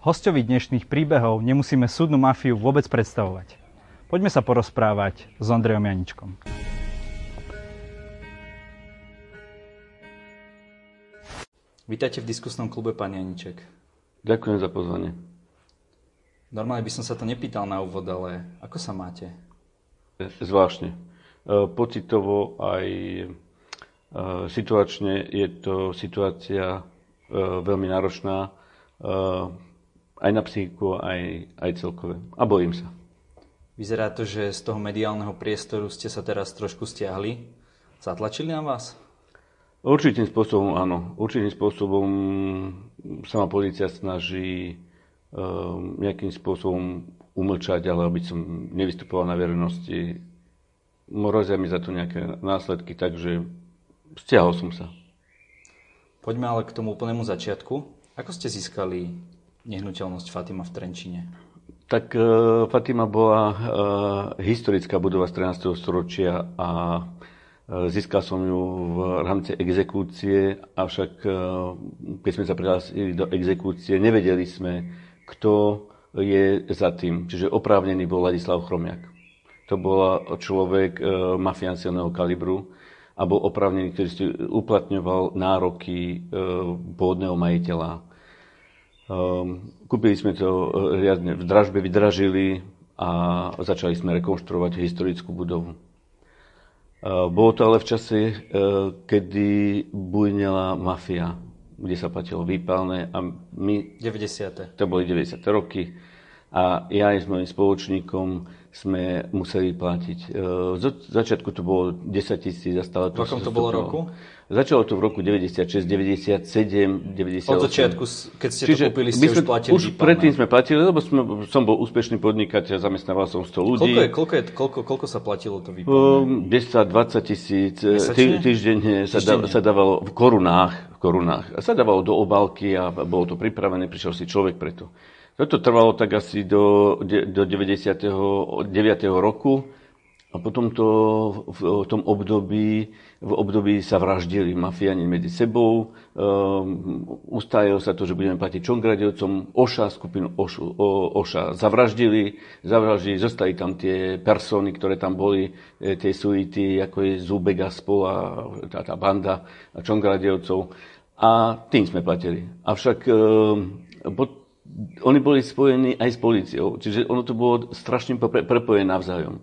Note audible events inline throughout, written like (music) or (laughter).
Hostovi dnešných príbehov nemusíme súdnu mafiu vôbec predstavovať. Poďme sa porozprávať s Ondrejom Janičkom. Vítajte v diskusnom klube, pán Janiček. Ďakujem za pozvanie. Normálne by som sa to nepýtal na úvod, ale ako sa máte? Zvláštne. E, pocitovo aj e, situačne je to situácia e, veľmi náročná aj na psychiku, aj, aj celkové. A bojím sa. Vyzerá to, že z toho mediálneho priestoru ste sa teraz trošku stiahli. Zatlačili na vás? Určitým spôsobom áno. Určitým spôsobom sa ma policia snaží um, nejakým spôsobom umlčať, ale aby som nevystupoval na verejnosti. Morozia mi za to nejaké následky, takže stiahol som sa. Poďme ale k tomu úplnému začiatku. Ako ste získali nehnuteľnosť Fatima v Trenčine? Tak uh, Fatima bola uh, historická budova z 13. storočia a Získal som ju v rámci exekúcie, avšak e, keď sme sa prihlásili do exekúcie, nevedeli sme, kto je za tým. Čiže oprávnený bol Ladislav Chromiak. To bol človek e, mafiánsilného kalibru a bol oprávnený, ktorý si uplatňoval nároky e, pôvodného majiteľa. Kúpili sme to riadne v dražbe, vydražili a začali sme rekonštruovať historickú budovu. Bolo to ale v čase, e, kedy bujnela mafia, kde sa platilo výpalné a my... 90. To boli 90. roky a ja aj s mojim spoločníkom sme museli platiť. E, z začiatku to bolo 10 tisíc a stále to... V akom to bolo roku? Začalo to v roku 96, 97, 98. Od začiatku, keď ste Čiže to kúpili, ste sme, už platili Už výpalné. predtým sme platili, lebo sme, som bol úspešný podnikateľ, zamestnával som 100 ľudí. Koľko, je, koľko, je, koľko, koľko sa platilo to výpalné? Um, 10, 20 tisíc, tý, týždenne sa, da, sa dávalo v korunách, v korunách. A sa dávalo do obálky a bolo to pripravené, prišiel si človek preto. Toto trvalo tak asi do, do 99. roku a potom to v tom období, v období sa vraždili mafiani medzi sebou. Um, ustájalo sa to, že budeme platiť Čongradevcom. Oša, skupinu Ošu, o, Oša zavraždili, zavraždili, zostali tam tie persony, ktoré tam boli, e, tie suity, ako je Zúbek a a tá, tá banda Čongradevcov. A tým sme platili. Avšak pod, oni boli spojení aj s policiou, čiže ono to bolo strašne prepojené navzájom.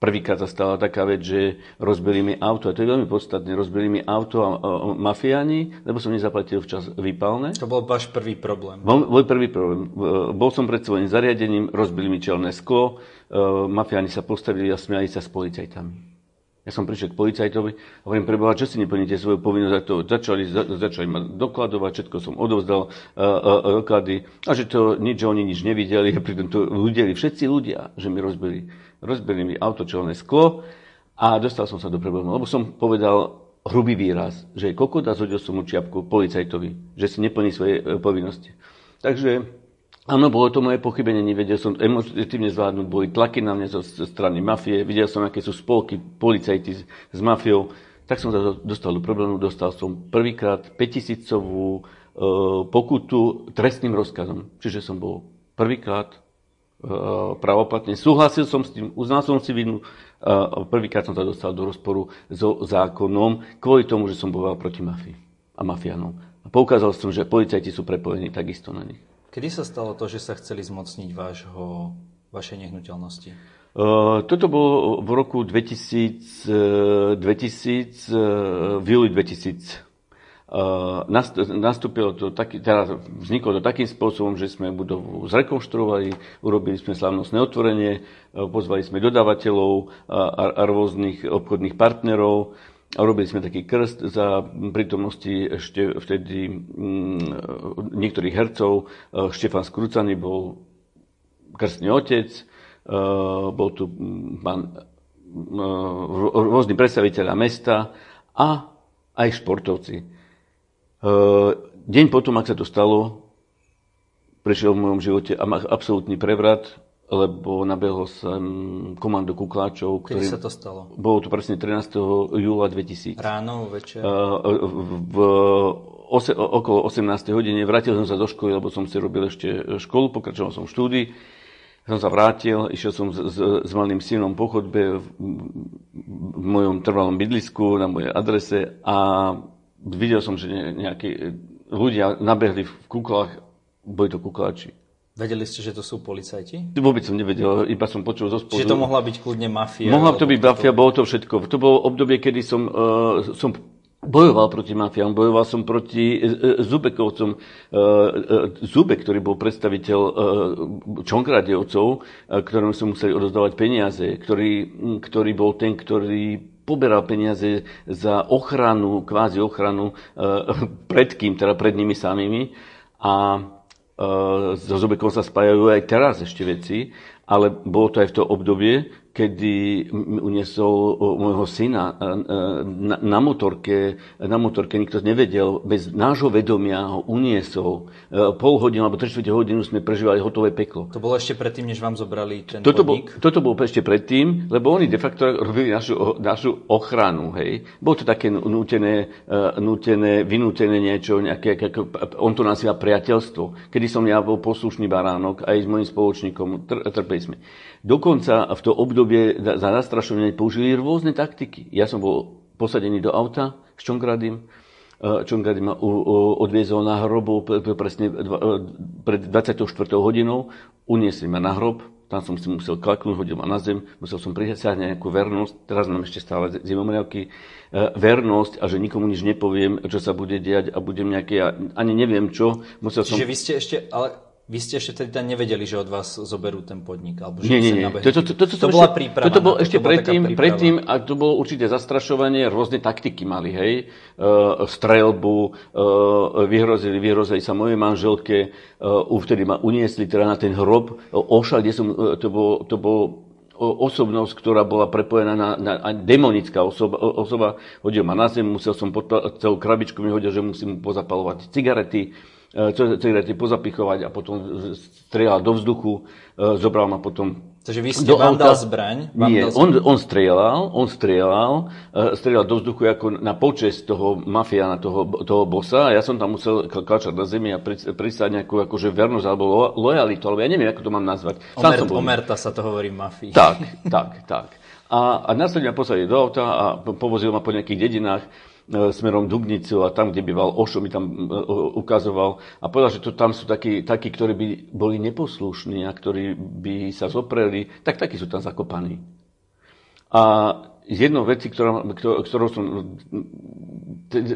Prvýkrát sa stala taká vec, že rozbili mi auto, a to je veľmi podstatné, rozbili mi auto a, a, a mafiáni, lebo som nezaplatil včas výpalné. To bol váš prvý problém. Bol, bol prvý problém. Bol som pred svojím zariadením, rozbili mi čelné sklo, uh, mafiáni sa postavili a smiali sa s policajtami. Ja som prišiel k policajtovi a hovorím, preboha, čo si neplníte svoju povinnosť, to začali, za, začali ma dokladovať, všetko som odovzdal, uh, uh, a že to nič, že oni nič nevideli, a pritom to videli všetci ľudia, že mi rozbili rozbili mi autočelné sklo a dostal som sa do problému, lebo som povedal hrubý výraz, že kokot a zhodil som mu čiapku policajtovi, že si neplní svoje povinnosti. Takže áno, bolo to moje pochybenie, nevedel som emotívne zvládnuť, boli tlaky na mňa zo strany mafie, videl som, aké sú spolky policajti s, s mafiou, tak som sa dostal do problému, dostal som prvýkrát 5000 e, pokutu trestným rozkazom. Čiže som bol prvýkrát Eh, pravoplatne. Súhlasil som s tým, uznal som si vinu. Eh, prvýkrát som sa dostal do rozporu so zákonom kvôli tomu, že som bojoval proti mafii a mafianom. A poukázal som, že policajti sú prepojení takisto na nich. Kedy sa stalo to, že sa chceli zmocniť vášho, vašej nehnuteľnosti? Uh, toto bolo v roku 2000, 2000 v júli 2000 nastúpilo to taký, teda vzniklo to takým spôsobom, že sme budovu zrekonštruovali, urobili sme slavnostné otvorenie, pozvali sme dodávateľov a, a rôznych obchodných partnerov, a robili sme taký krst za prítomnosti ešte vtedy mm, niektorých hercov. Štefan Skrúcaný bol krstný otec, bol tu pán, rôzni predstaviteľa mesta a aj športovci. Eh, deň potom, ak sa to stalo, prešiel v mojom živote absolútny prevrat. Lebo nabehlo sa komando kukláčov. Kedy ktorý, sa to stalo? Bolo to presne 13. júla 2000. Ráno, večer? v, v, ose, okolo 18. hodine. Vrátil som sa do školy, lebo som si robil ešte školu, pokračoval som v štúdii. Som sa vrátil, išiel som s, s, s malým synom po chodbe v, v mojom trvalom bydlisku na mojej adrese a videl som, že nejakí ľudia nabehli v kuklách, boli to kukláči Vedeli ste, že to sú policajti? Vôbec som nevedel, iba som počul zo spodu. Čiže to mohla byť kľudne mafia? Mohla to byť mafia, to... bolo to všetko. To bolo obdobie, kedy som, uh, som bojoval proti mafiám, bojoval som proti uh, Zubekovcom. Uh, uh, Zubek, ktorý bol predstaviteľ Čonkradejovcov, ktorom sme museli odozdávať peniaze, ktorý, ktorý bol ten, ktorý poberal peniaze za ochranu, kvázi ochranu pred kým, teda pred nimi samými. A so Zubekom sa spájajú aj teraz ešte veci, ale bolo to aj v to obdobie, kedy uniesol môjho syna na, na, motorke, na motorke, nikto nevedel, bez nášho vedomia ho uniesol. E, pol hodinu alebo 3 hodinu sme prežívali hotové peklo. To bolo ešte predtým, než vám zobrali ten toto podnik? Bol, toto bolo ešte predtým, lebo oni de facto robili našu, našu ochranu. Hej. Bolo to také nútené, e, nútené vynútené niečo, nejaké, ako, on to nazýva priateľstvo. Kedy som ja bol poslušný baránok aj s mojim spoločníkom, trpeli sme. Dokonca v to obdobie za zastrašovanie použili rôzne taktiky. Ja som bol posadený do auta s Čongradím. E, Čongradím ma odviezol na hrobu presne e, pred 24 hodinou. Uniesli ma na hrob, tam som si musel klaknúť, hodil ma na zem, musel som prihasiať nejakú vernosť, teraz nám ešte stále zimomriavky, e, vernosť a že nikomu nič nepoviem, čo sa bude diať a budem nejaké, ja ani neviem čo. Musel Čiže som... vy ste ešte, ale vy ste ešte tedy nevedeli, že od vás zoberú ten podnik? Alebo že nie, nie, nie. To, to, to, to, to, bola príprava. Toto bolo ešte to predtým, predtým, a to bolo určite zastrašovanie, rôzne taktiky mali, hej. Uh, strelbu, uh, vyhrozili, vyhrozili sa mojej manželke, uh, vtedy ma uniesli teda na ten hrob. Ošal, kde som, uh, to bolo, to bolo osobnosť, ktorá bola prepojená na, na, demonická osoba, osoba, hodil ma na zem, musel som pod celú krabičku mi hodil, že musím pozapalovať cigarety, E, cigarety pozapichovať a potom strieľal do vzduchu, e, zobral ma potom Takže vy ste vám dal zbraň? Vám Nie, dal zbraň. on, on strieľal, on strieľal, uh, strieľal do vzduchu ako na počest toho mafiána, toho, toho bossa a ja som tam musel klačať na zemi a pristať nejakú akože vernosť alebo lo, lojalitu, alebo ja neviem, ako to mám nazvať. Omer, omerta sa to hovorí mafii. Tak, tak, tak. A, a následne ma posadil do auta a povozil ma po nejakých dedinách E, smerom Dubnicu a tam, kde býval Ošo, mi tam e, ukazoval a povedal, že to tam sú takí, takí, ktorí by boli neposlušní a ktorí by sa zopreli, tak takí sú tam zakopaní. A jednou veci, ktorá, ktorou som,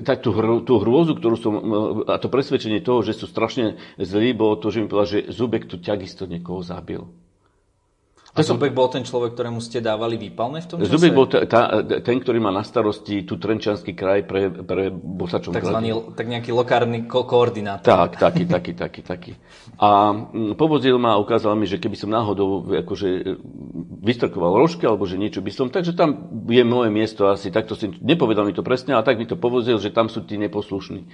tak tú, tú hrôzu, ktorú som, a to presvedčenie toho, že sú strašne zlí, bolo to, že mi povedal, že Zubek tu takisto niekoho zabil. A Zubek bol ten človek, ktorému ste dávali výpalné v tom čase? Zubek bol tá, ten, ktorý má na starosti tu Trenčanský kraj pre, pre Bosačom Takzvaný, tak nejaký lokárny ko- koordinátor. Tak, taký, taký, taký, taký. A mm, povozil ma a ukázal mi, že keby som náhodou akože vystrkoval rožky, alebo že niečo by som, takže tam je moje miesto asi, takto si, nepovedal mi to presne, ale tak mi to povozil, že tam sú tí neposlušní.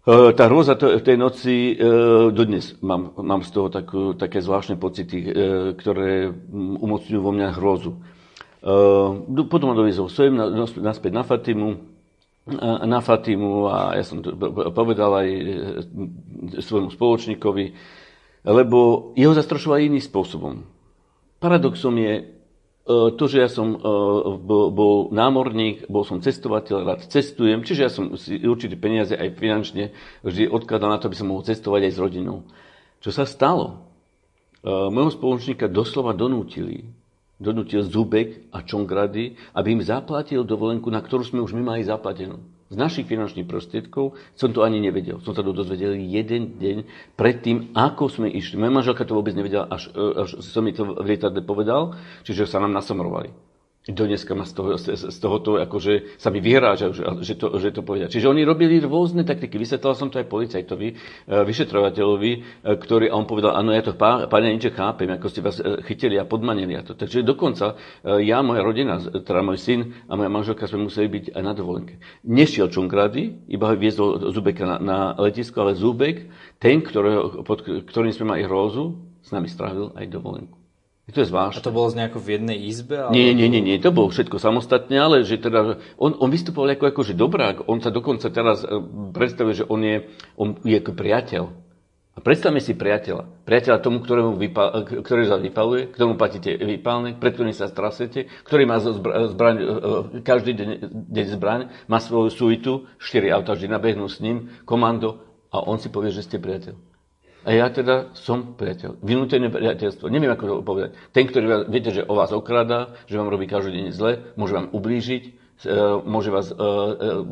E, tá hrôza tej noci, e, dodnes mám, mám z toho takú, také zvláštne pocity, e, ktoré umocňujú vo mňa hrôzu. Potom ma doviezol sem naspäť na Fatimu, na Fatimu a ja som to povedal aj svojmu spoločníkovi, lebo jeho zastrašovali iným spôsobom. Paradoxom je, to, že ja som e, bol, námorník, bol som cestovateľ, rád cestujem, čiže ja som si určité peniaze aj finančne vždy odkladal na to, aby som mohol cestovať aj s rodinou. Čo sa stalo? E, Mojho spoločníka doslova donútili, donútil Zubek a Čongrady, aby im zaplatil dovolenku, na ktorú sme už my mali zaplatenú z našich finančných prostriedkov, som to ani nevedel. Som sa to dozvedel jeden deň predtým, ako sme išli. Moja manželka to vôbec nevedela, až, až som mi to v lietadle povedal, čiže sa nám nasomorovali do dneska ma z, toho, z tohoto, akože sa mi vyhráža, že, že, to, že to povedia. Čiže oni robili rôzne taktiky. Vysvetlal som to aj policajtovi, e, vyšetrovateľovi, e, ktorý, a on povedal, áno, ja to, páne niečo chápem, ako ste vás e, chytili a podmanili a to. Takže dokonca ja, moja rodina, teda môj syn a moja manželka sme museli byť aj na dovolenke. Nešiel Čunkrady, iba viezol Zubeka na, na letisko, ale Zubek, ten, ktorého, pod ktorým sme mali hrózu, s nami strávil aj dovolenku. To je zvláštne. A to bolo z nejako v jednej izbe? Ale... Nie, nie, nie, nie, to bolo všetko samostatne, ale že teda, on, on vystupoval ako, že dobrák, on sa dokonca teraz e, predstavuje, že on je, on je ako priateľ. A predstavme si priateľa. Priateľa tomu, ktorému vypal, e, ktorý sa vypaluje, ktorému platíte vypálne, pred ktorým sa strasete, ktorý má zbraň, e, každý deň, deň zbraň, má svoju suitu, štyri auta vždy nabehnú s ním, komando a on si povie, že ste priateľ. A ja teda som priateľ. Vynútené priateľstvo. Neviem, ako to povedať. Ten, ktorý viete, že o vás okradá, že vám robí každý deň zle, môže vám ublížiť, e, môže vás e, e,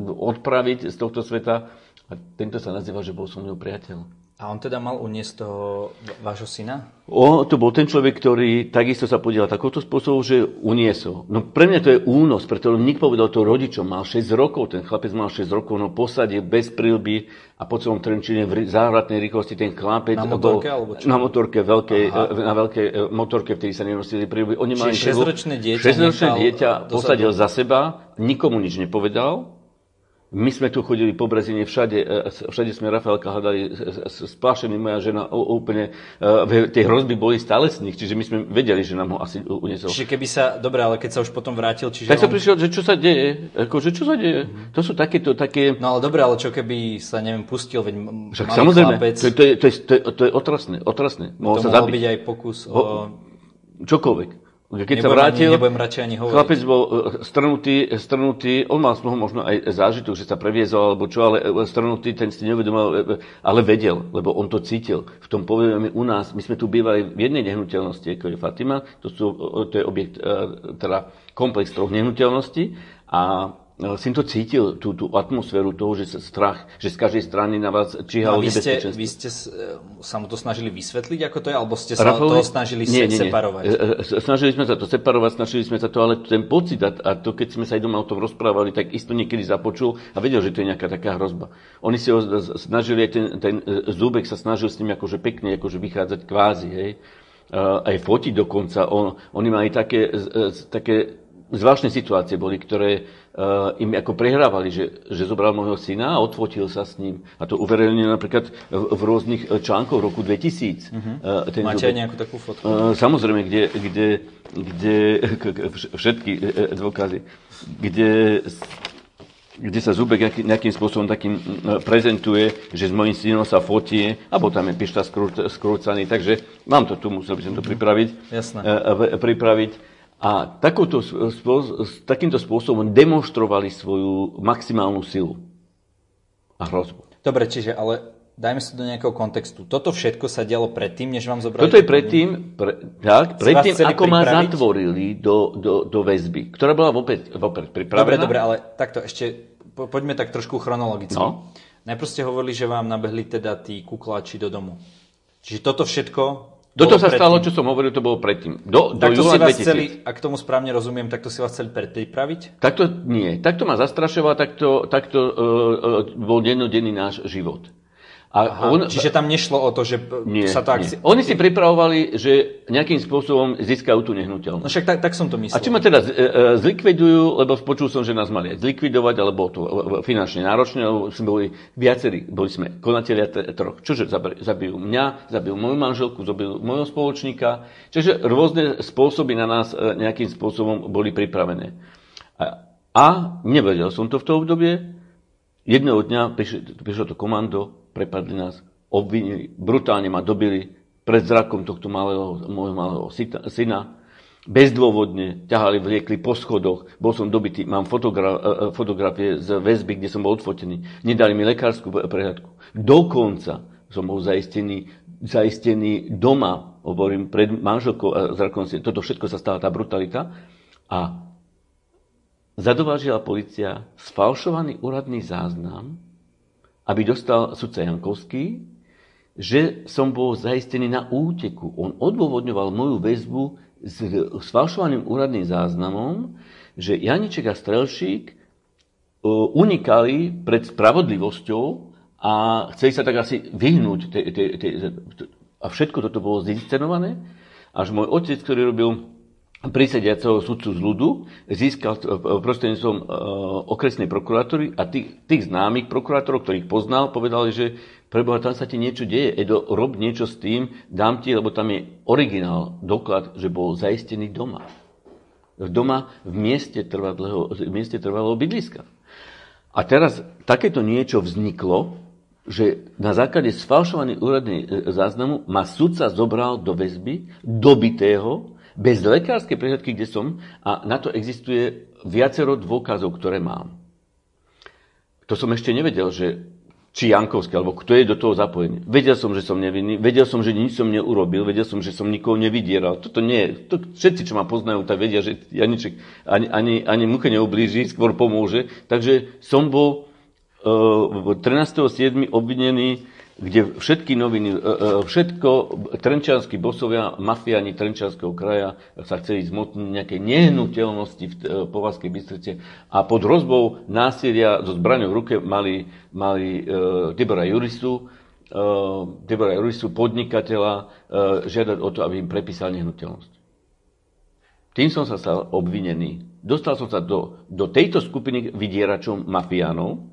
odpraviť z tohto sveta. A tento sa nazýva, že bol som mnou priateľ. A on teda mal uniesť toho vášho syna? O, to bol ten človek, ktorý takisto sa podielal takouto spôsobom, že uniesol. No pre mňa to je únos, pretože nik povedal to rodičom. Mal 6 rokov, ten chlapec mal 6 rokov, no posadil bez prilby a po celom Trenčine v závratnej rýchlosti ten chlapec na motorke, bol, alebo čo? na motorke, veľkej, na veľkej e, motorke, vtedy sa nenosili prilby. Oni mali 6-ročné dieťa, 6-ročné dieťa posadil za seba, nikomu nič nepovedal, my sme tu chodili po Brezine, všade, e, všade sme Rafaelka hľadali splášený, moja žena úplne, e, tie hrozby boli stále z nich, čiže my sme vedeli, že nám ho asi uniesol. Čiže keby sa, dobre, ale keď sa už potom vrátil, čiže Tak on... sa prišiel, že čo sa deje, ako, že čo sa deje, mm-hmm. to sú takéto, také... No ale dobre, ale čo keby sa, neviem, pustil, veď Však samozrejme, chlapec... to, je, to, je, to, je, to, je, to je otrasné, otrasné. Mohol to sa mohol zabiť. byť aj pokus o... Čokoľvek. Keď nebudem sa vrátil, ani, nebudem radšej ani hovoriť. chlapec bol e, strnutý, strnutý, on mal z toho možno aj zážitok, že sa previezol alebo čo, ale e, strnutý, ten si neuvedomal, ale vedel, lebo on to cítil. V tom povedome u nás, my sme tu bývali v jednej nehnuteľnosti, ako je Fatima, to, sú, to je objekt, teda komplex troch nehnuteľností a som to cítil, tú, tú atmosféru toho, že strach, že z každej strany na vás číhalo no, vy ste, vy ste e, sa mu to snažili vysvetliť, ako to je, alebo ste sa Rafalovi? toho snažili nie, nie, nie. separovať? E, e, snažili sme sa to separovať, snažili sme sa to, ale ten pocit a, a to, keď sme sa aj doma o tom rozprávali, tak isto niekedy započul a vedel, že to je nejaká taká hrozba. Oni si ho snažili, ten, ten zúbek sa snažil s ním akože pekne akože vychádzať kvázi, hej. Aj fotiť dokonca. On, oni mali také, také zvláštne situácie boli, ktoré im ako prehrávali, že, že zobral môjho syna a odfotil sa s ním. A to uverejnili napríklad v, v rôznych eh, článkoch roku 2000. Uh-huh. Uh, ten Máte aj nejakú takú fotku? Uh, samozrejme, kde, kde, kde (laughs) všetky dôkazy, kde kde sa Zubek nejaký, nejakým spôsobom takým prezentuje, že s mojím synom sa fotí, alebo tam je pišta skrúcaný, takže mám to tu, musel by som to pripraviť. Jasné. pripraviť. A takúto, takýmto spôsobom demonstrovali svoju maximálnu silu a hrozbu. Dobre, čiže ale dajme sa do nejakého kontextu. Toto všetko sa dialo predtým, než vám zobrali... Toto je predtým, pre, tak, predtým ako pripraviť? ma zatvorili do, do, do väzby, ktorá bola vopred, vopred pripravená. Dobre, dobre, ale takto ešte po, poďme tak trošku chronologicky. No. Najprv ste hovorili, že vám nabehli teda tí kukláči do domu. Čiže toto všetko toto sa predtým. stalo, čo som hovoril, to bolo predtým. Do, do takto júla si vás 2000. chceli, ak tomu správne rozumiem, takto si vás chceli predpripraviť? Takto nie. Takto ma zastrašoval, takto, takto uh, uh, bol dennodenný náš život. A Aha, on, čiže tam nešlo o to, že nie, sa to... Nie. Oni si pripravovali, že nejakým spôsobom získajú tú nehnuteľnosť. No však tak, tak som to myslel. A či ma teda e, e, zlikvidujú, lebo počul som, že nás mali zlikvidovať, alebo to finančne náročné, lebo sme boli viacerí, boli sme konatelia troch. Čože zabijú mňa, zabijú moju manželku, zabijú mojho spoločníka. Čiže rôzne spôsoby na nás e, nejakým spôsobom boli pripravené. A, a nevedel som to v tom obdobie. Jedného dňa prišlo, prišlo to komando, prepadli nás, obvinili, brutálne ma dobili pred zrakom tohto malého, môjho malého syna. Bezdôvodne ťahali, vliekli po schodoch, bol som dobitý, mám fotogra- e, e, fotografie z väzby, kde som bol odfotený. Nedali mi lekárskú prehľadku. Dokonca som bol zaistený, zaistený doma, hovorím, pred manželkou a zrakom si. Toto všetko sa stala tá brutalita. A zadovážila policia sfalšovaný úradný záznam, aby dostal sudca Jankovský, že som bol zaistený na úteku. On odôvodňoval moju väzbu s, s falšovaným úradným záznamom, že Janiček a Strelšík uh, unikali pred spravodlivosťou a chceli sa tak asi vyhnúť. Te, te, te, a všetko toto bolo zinscenované. Až môj otec, ktorý robil prísediaceho sudcu z ľudu získal prostredníctvom okresnej prokuratúry a tých, tých známych prokurátorov, ktorých poznal, povedali, že Preboha, tam sa ti niečo deje. Edo, rob niečo s tým, dám ti, lebo tam je originál, doklad, že bol zaistený doma. Doma v mieste trvalého, v mieste trvalého bydliska. A teraz takéto niečo vzniklo, že na základe sfalšovaných úradných e, záznamu ma sudca zobral do väzby, dobitého, bez lekárskej prehľadky, kde som, a na to existuje viacero dôkazov, ktoré mám. To som ešte nevedel, že či Jankovský, alebo kto je do toho zapojený. Vedel som, že som nevinný, vedel som, že nič som neurobil, vedel som, že som nikoho nevydieral. Toto nie je. To, všetci, čo ma poznajú, tak vedia, že Janiček ani, ani, ani muche neublíži, skôr pomôže. Takže som bol uh, 13.7. obvinený kde všetky noviny, e, e, všetko, trenčanskí bosovia, mafiáni trenčanského kraja sa chceli zmotniť nejakej nehnuteľnosti v e, Povazkej Bystrice a pod hrozbou násilia so zbraňou v ruke mali, mali Debora Jurisu, Debora Jurisu, podnikateľa, žiadať o to, aby im prepísal nehnuteľnosť. Tým som sa stal obvinený. Dostal som sa do, do tejto skupiny vydieračov mafiánov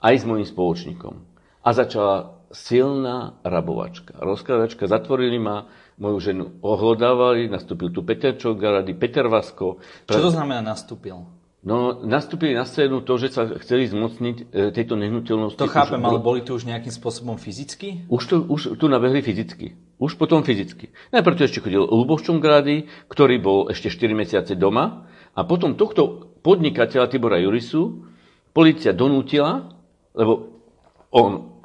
aj s mojim spoločníkom. A začala silná rabovačka. Rozkladačka, zatvorili ma, moju ženu ohlodávali, nastúpil tu Peter Čogarady, Peter Vasko. Čo to znamená nastúpil? No, nastúpili na scénu to, že sa chceli zmocniť e, tejto nehnuteľnosti. To chápem, ale boli tu už nejakým spôsobom fyzicky? Už, to, už tu nabehli fyzicky. Už potom fyzicky. Najprv tu ešte chodil Luboš Čongrady, ktorý bol ešte 4 mesiace doma. A potom tohto podnikateľa Tibora Jurisu policia donútila, lebo on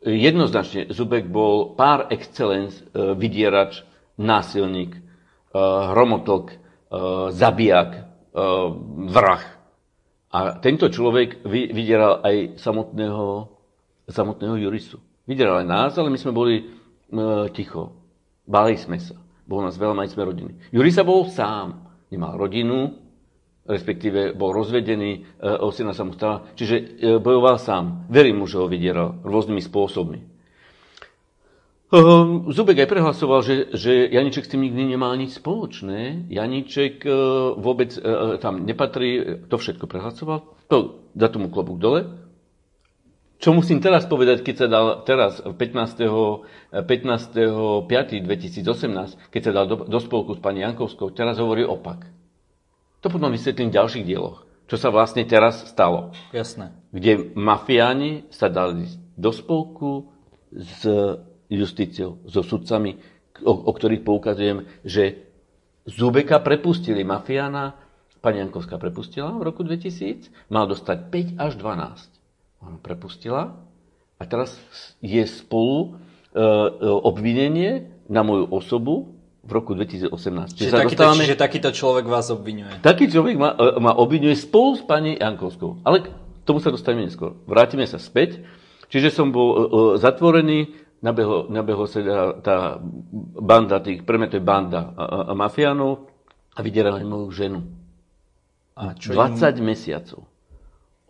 Jednoznačne Zubek bol pár excellence e, vydierač, násilník, e, hromotok, e, zabijak, vrah. A tento človek vydieral aj samotného, samotného juristu. Vydieral aj nás, ale my sme boli ticho. Báli sme sa. Bolo nás veľa, mali sme rodiny. Jurisa bol sám. Nemal rodinu, respektíve bol rozvedený, e, osina sa mu stala, čiže e, bojoval sám. Verím mu, že ho vydieral rôznymi spôsobmi. E, Zubek aj prehlasoval, že, že Janiček s tým nikdy nemal nič spoločné. Janiček vôbec tam nepatrí, to všetko prehlasoval. To za tomu klobúk dole. Čo musím teraz povedať, keď sa dal teraz 15. 15. 5. 2018, keď sa dal do, do spolku s pani Jankovskou, teraz hovorí opak. To potom vysvetlím v ďalších dieloch. Čo sa vlastne teraz stalo. Jasné. Kde mafiáni sa dali do spolku s justíciou, so sudcami, o, o ktorých poukazujem, že Zubeka prepustili mafiána, pani Jankovská prepustila v roku 2000, mal dostať 5 až 12. Ona prepustila a teraz je spolu e, e obvinenie na moju osobu v roku 2018. Čiže, čiže, takýto, dostávame... čiže takýto človek vás obvinuje. Taký človek ma, e, ma obvinuje spolu s pani Jankovskou. Ale k tomu sa dostaneme neskôr. Vrátime sa späť. Čiže som bol uh, zatvorený, nabehlo, nabehlo sa tá banda tých, pre mňa to je banda a, a mafiánov a vydierali moju ženu. A čo 20 im... mesiacov.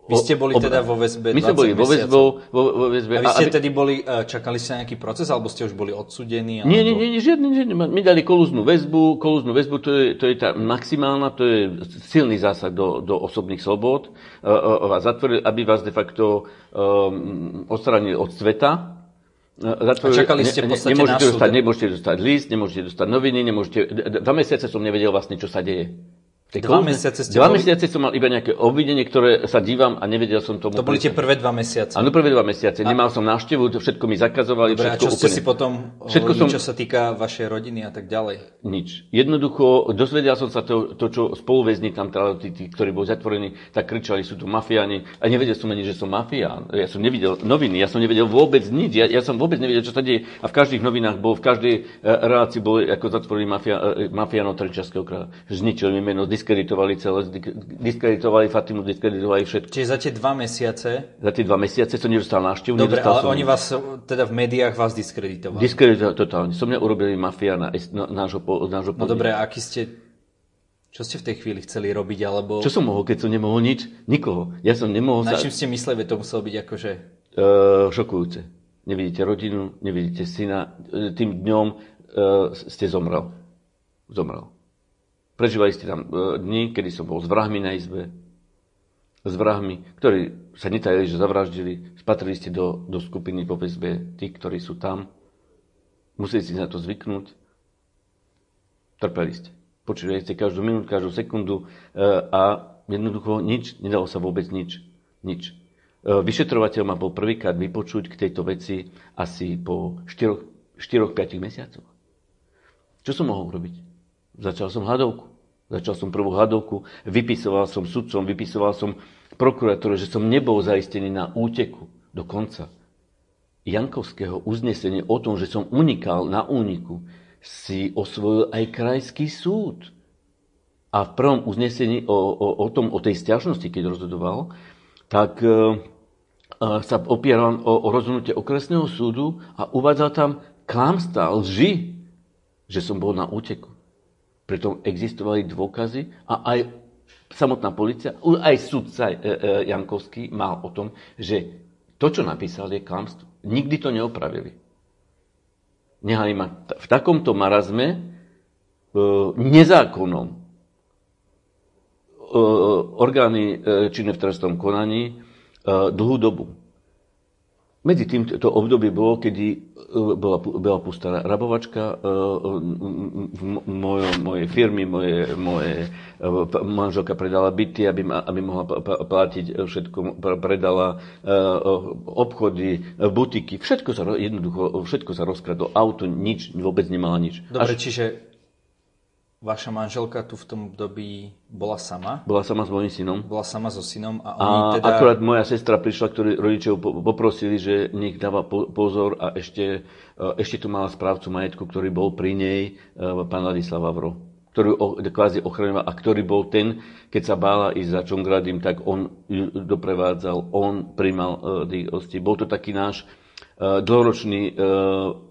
Vy ste boli teda vo väzbe My sme boli vo, väzbo, vo, vo väzbe. A vy ste tedy boli, e, čakali ste nejaký proces, alebo ste už boli odsudení? Alebo... Nie, nie, nie, žiadny, žiadny. My dali kolúznú väzbu, kolúznú väzbu, to je, to je tá maximálna, to je silný zásah do, do osobných slobod. Uh, uh, vás zatvorili, aby vás de facto um, odstranili od sveta, Zatvorili, a čakali ste v podstate ne, nemôžete dostať, nemôžete dostať list, nemôžete dostať noviny, nemôžete... Dva mesiace som nevedel vlastne, čo sa deje. Dva mesiace ste Dva boli... mesiace som mal iba nejaké obvidenie, ktoré sa dívam a nevedel som tomu. To boli tie prvé dva mesiace. Áno, prvé dva mesiace. A... Nemal som návštevu, všetko mi zakazovali. Dobre, všetko a čo ste si potom všetko hovorili, som... čo sa týka vašej rodiny a tak ďalej? Nič. Jednoducho, dozvedel som sa to, to čo spoluväzni tam, teda, tí, tí, ktorí boli zatvorení, tak kričali, sú tu mafiáni. A nevedel som ani, že som mafián. Ja som nevidel noviny, ja som nevedel vôbec nič. Ja, ja som vôbec nevedel, čo sa deje. A v každých novinách bol, v každej uh, relácii boli ako zatvorení mafia, uh, mafiánov Trenčiarského kráľa. Zničili mi meno, diskreditovali celé diskreditovali Fatimu, diskreditovali všetko. Čiže za tie dva mesiace? Za tie dva mesiace som nedostal návštevu. Dobre, ale som... oni vás, teda v médiách vás diskreditovali? Diskreditovali, totálne. Som mňa urobili mafia na, na, nášho, nášho No dobre, aký ste čo ste v tej chvíli chceli robiť, alebo... Čo som mohol, keď som nemohol nič? Nikoho. Ja som nemohol... Na čím ste mysleli, to muselo byť akože... Uh, šokujúce. Nevidíte rodinu, nevidíte syna. Tým dňom uh, ste zomrel. Zomrel. Prežívali ste tam e, dni, kedy som bol s vrahmi na izbe. s vrahmi, ktorí sa netajili, že zavraždili, spatrili ste do, do skupiny po väzbe tí, ktorí sú tam. Museli ste na to zvyknúť. Trpeli ste. Počuli ste každú minútu, každú sekundu e, a jednoducho nič, nedalo sa vôbec nič. Nič. E, vyšetrovateľ ma bol prvýkrát vypočuť k tejto veci asi po 4-5 mesiacoch. Čo som mohol robiť? Začal som hadovku. Začal som prvú hadovku, vypisoval som sudcom, vypisoval som prokuratúre, že som nebol zaistený na úteku do konca. Jankovského uznesenie o tom, že som unikal na úniku, si osvojil aj krajský súd. A v prvom uznesení o, o, o, tom, o tej stiažnosti, keď rozhodoval, tak e, e, sa opieral o, o rozhodnutie okresného súdu a uvádzal tam klamstvá, lži, že som bol na úteku. Preto existovali dôkazy a aj samotná policia, aj sudca e, e, Jankovský mal o tom, že to, čo napísal, je klamstvo. Nikdy to neopravili. Nehali ma v takomto marazme e, nezákonom orgány činné v trestnom konaní dlhú dobu. Medzi tým to obdobie bolo, kedy e, bola, bola pustá rabovačka v mojej, mojej firmy, moje, moje e, manželka predala byty, aby, aby mohla platiť všetko, predala obchody, butiky, všetko sa, jednoducho, všetko sa rozkradlo, auto, nič, vôbec nemala nič. Dobre, Až... čiže Vaša manželka tu v tom období bola sama? Bola sama s mojím synom. Bola sama so synom a oni a teda... akurát moja sestra prišla, ktorí rodičov poprosili, že nech dáva pozor a ešte, e, ešte tu mala správcu majetku, ktorý bol pri nej, e, pán Ladislav Vavro ktorý kvázi ochraňoval a ktorý bol ten, keď sa bála ísť za Čongradim, tak on ju doprevádzal, on primal uh, tých hostí. Bol to taký náš uh, dlhoročný uh,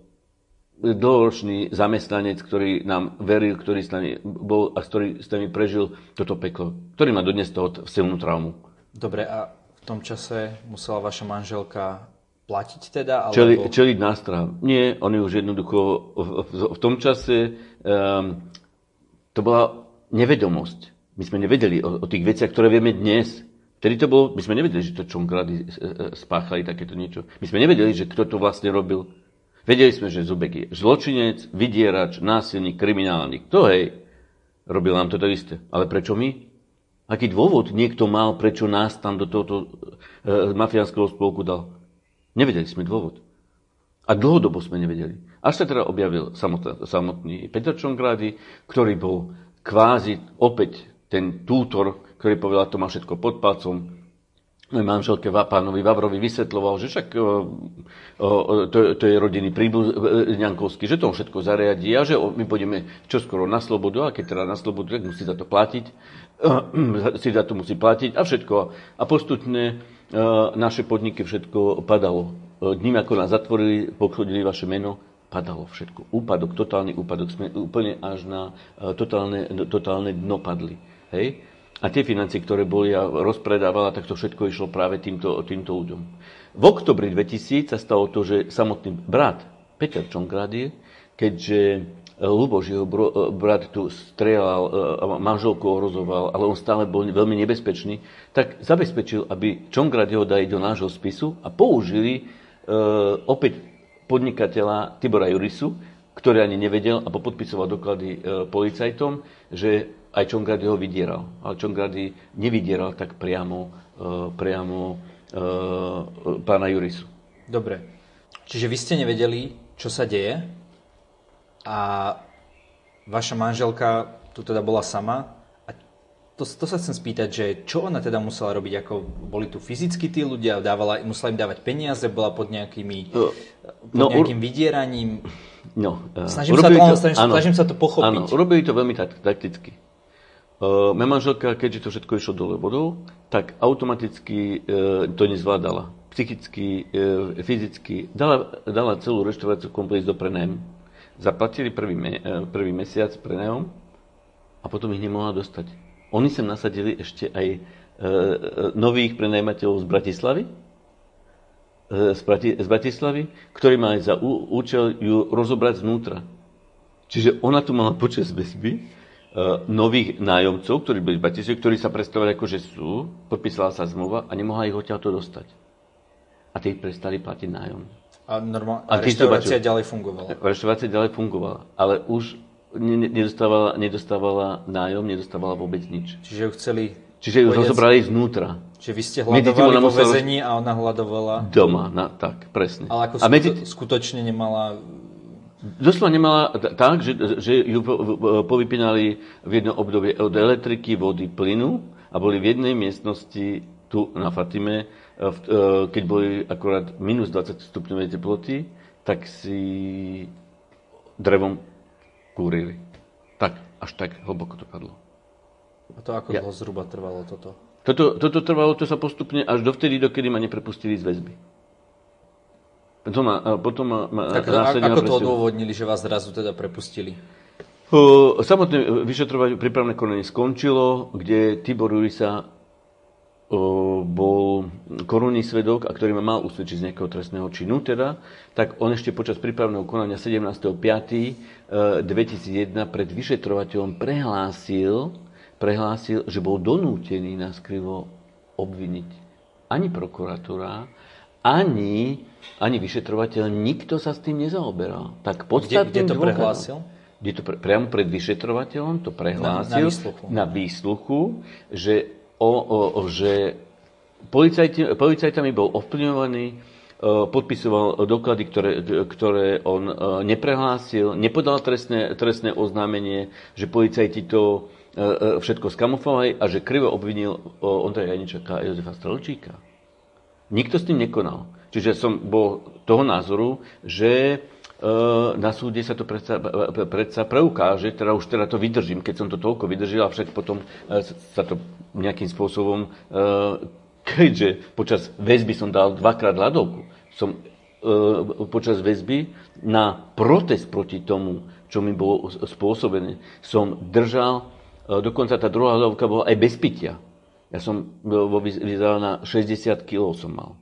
dlhoročný zamestnanec, ktorý nám veril, ktorý s nami bol a ktorý s nami prežil toto peklo, ktorý má dodnes toho silnú traumu. Dobre, a v tom čase musela vaša manželka platiť teda? Alebo... Čeli, čeliť nástrah. Nie, oni už jednoducho v, v, v tom čase um, to bola nevedomosť. My sme nevedeli o, o tých veciach, ktoré vieme dnes. Vtedy to bolo, my sme nevedeli, že to čonkrady e, e, spáchali takéto niečo. My sme nevedeli, že kto to vlastne robil. Vedeli sme, že Zubek je zločinec, vydierač, násilník, kriminálnik. To hej, robil nám toto isté. Ale prečo my? Aký dôvod niekto mal, prečo nás tam do tohoto e, mafiánskeho spolku dal? Nevedeli sme dôvod. A dlhodobo sme nevedeli. Až sa teda objavil samotný, samotný Petr Čongrády, ktorý bol kvázi opäť ten tútor, ktorý povedal, to má všetko pod palcom, manželke pánovi Vavrovi vysvetloval, že však o, o, to, to je rodinný príbuz Ňankovský, že to všetko zariadí a že my pôjdeme čoskoro na slobodu a keď teda na slobodu, tak musí za to platiť, (clears throat) si za to musí platiť a všetko. A postupne naše podniky všetko padalo. Dním, ako nás zatvorili, pochodili vaše meno, padalo všetko. Úpadok, totálny úpadok. Sme úplne až na totálne, totálne dno padli. Hej? A tie financie, ktoré boli a rozpredávala, tak to všetko išlo práve týmto, týmto ľuďom. V oktobri 2000 sa stalo to, že samotný brat Peter Čongradie, keďže e, Luboš, jeho e, brat tu strieľal, e, manželku ohrozoval, ale on stále bol veľmi nebezpečný, tak zabezpečil, aby Čongradieho dali do nášho spisu a použili opäť podnikateľa Tibora Jurisu, ktorý ani nevedel a popodpisoval doklady policajtom, že aj Čongrady ho vydieral. Ale Čongrady nevydieral tak priamo, uh, priamo uh, pána Jurisu. Dobre. Čiže vy ste nevedeli, čo sa deje a vaša manželka tu teda bola sama a to, to sa chcem spýtať, že čo ona teda musela robiť, ako boli tu fyzicky tí ľudia, dávala, musela im dávať peniaze, bola pod nejakými, pod no, nejakým vydieraním. No, uh, snažím, sa to, to, snažím, áno, snažím sa to pochopiť. Áno, urobili to veľmi takticky. Uh, moja manželka, keďže to všetko išlo dole vodou, tak automaticky uh, to nezvládala. Psychicky, uh, fyzicky. Dala, dala celú reštauráciu komplex do prenajmu. Zaplatili prvý, me, uh, prvý mesiac prenajom a potom ich nemohla dostať. Oni sem nasadili ešte aj uh, nových prenajmateľov z Bratislavy, z, Brati, z Bratislavy, ktorí mali za účel ju rozobrať znútra. Čiže ona tu mala počas väzby nových nájomcov, ktorí boli v Bratislave, ktorí sa predstavili ako, že sú, podpísala sa zmluva a nemohla ich odtiaľto dostať. A tí prestali platiť nájom. A, normál... a, a reštaurácia ďalej fungovala. Reštaurácia ďalej fungovala, ale už nedostávala, nedostávala nájom, nedostávala vôbec nič. Čiže ju chceli... Čiže ju zobrali znútra. Čiže vy ste hľadovali vo väzení a ona hľadovala... Doma, na, tak, presne. Ale ako a medzi... skutočne nemala Doslova nemala tak, že, že ju povypínali v jednom období od elektriky, vody, plynu a boli v jednej miestnosti tu na Fatime, e, e, keď boli akorát minus 20 stupňové teploty, tak si drevom kúrili. Tak, až tak hlboko to padlo. A to ako ja. dlho zhruba trvalo toto? Toto, toto trvalo to sa postupne až dovtedy, dokedy ma neprepustili z väzby. Potom ma, potom ma, ma tak ako to odôvodnili, že vás zrazu teda prepustili? Samotné vyšetrovanie prípravné konanie skončilo, kde Tibor Jurisa bol korunný svedok, a ktorý ma mal usvedčiť z nejakého trestného činu, teda, tak on ešte počas prípravného konania 17.5.2001 pred vyšetrovateľom prehlásil, prehlásil, že bol donútený nás krivo obviniť. Ani prokuratúra, ani, ani vyšetrovateľ, nikto sa s tým nezaoberal. Tak podstatným kde, kde to prehlásil? Kde to pre, priamo pred vyšetrovateľom to prehlásil na, na, výsluchu. na výsluchu, že, o, o, o, že policajti, policajtami bol ovplyvňovaný, e, podpisoval doklady, ktoré, ktoré on e, neprehlásil, nepodal trestné, trestné oznámenie, že policajti to e, všetko skamufovali a že krivo obvinil Ondreja Janičaka a Jozefa Strelčíka. Nikto s tým nekonal. Čiže som bol toho názoru, že e, na súde sa to predsa, predsa preukáže, teda už teda to vydržím, keď som to toľko vydržil a však potom e, sa to nejakým spôsobom, e, keďže počas väzby som dal dvakrát ľadovku, som počas väzby na protest proti tomu, čo mi bolo spôsobené, som držal, dokonca tá druhá ľadovka bola aj bez pitia. Ja som vyzeral na 60 kg som mal.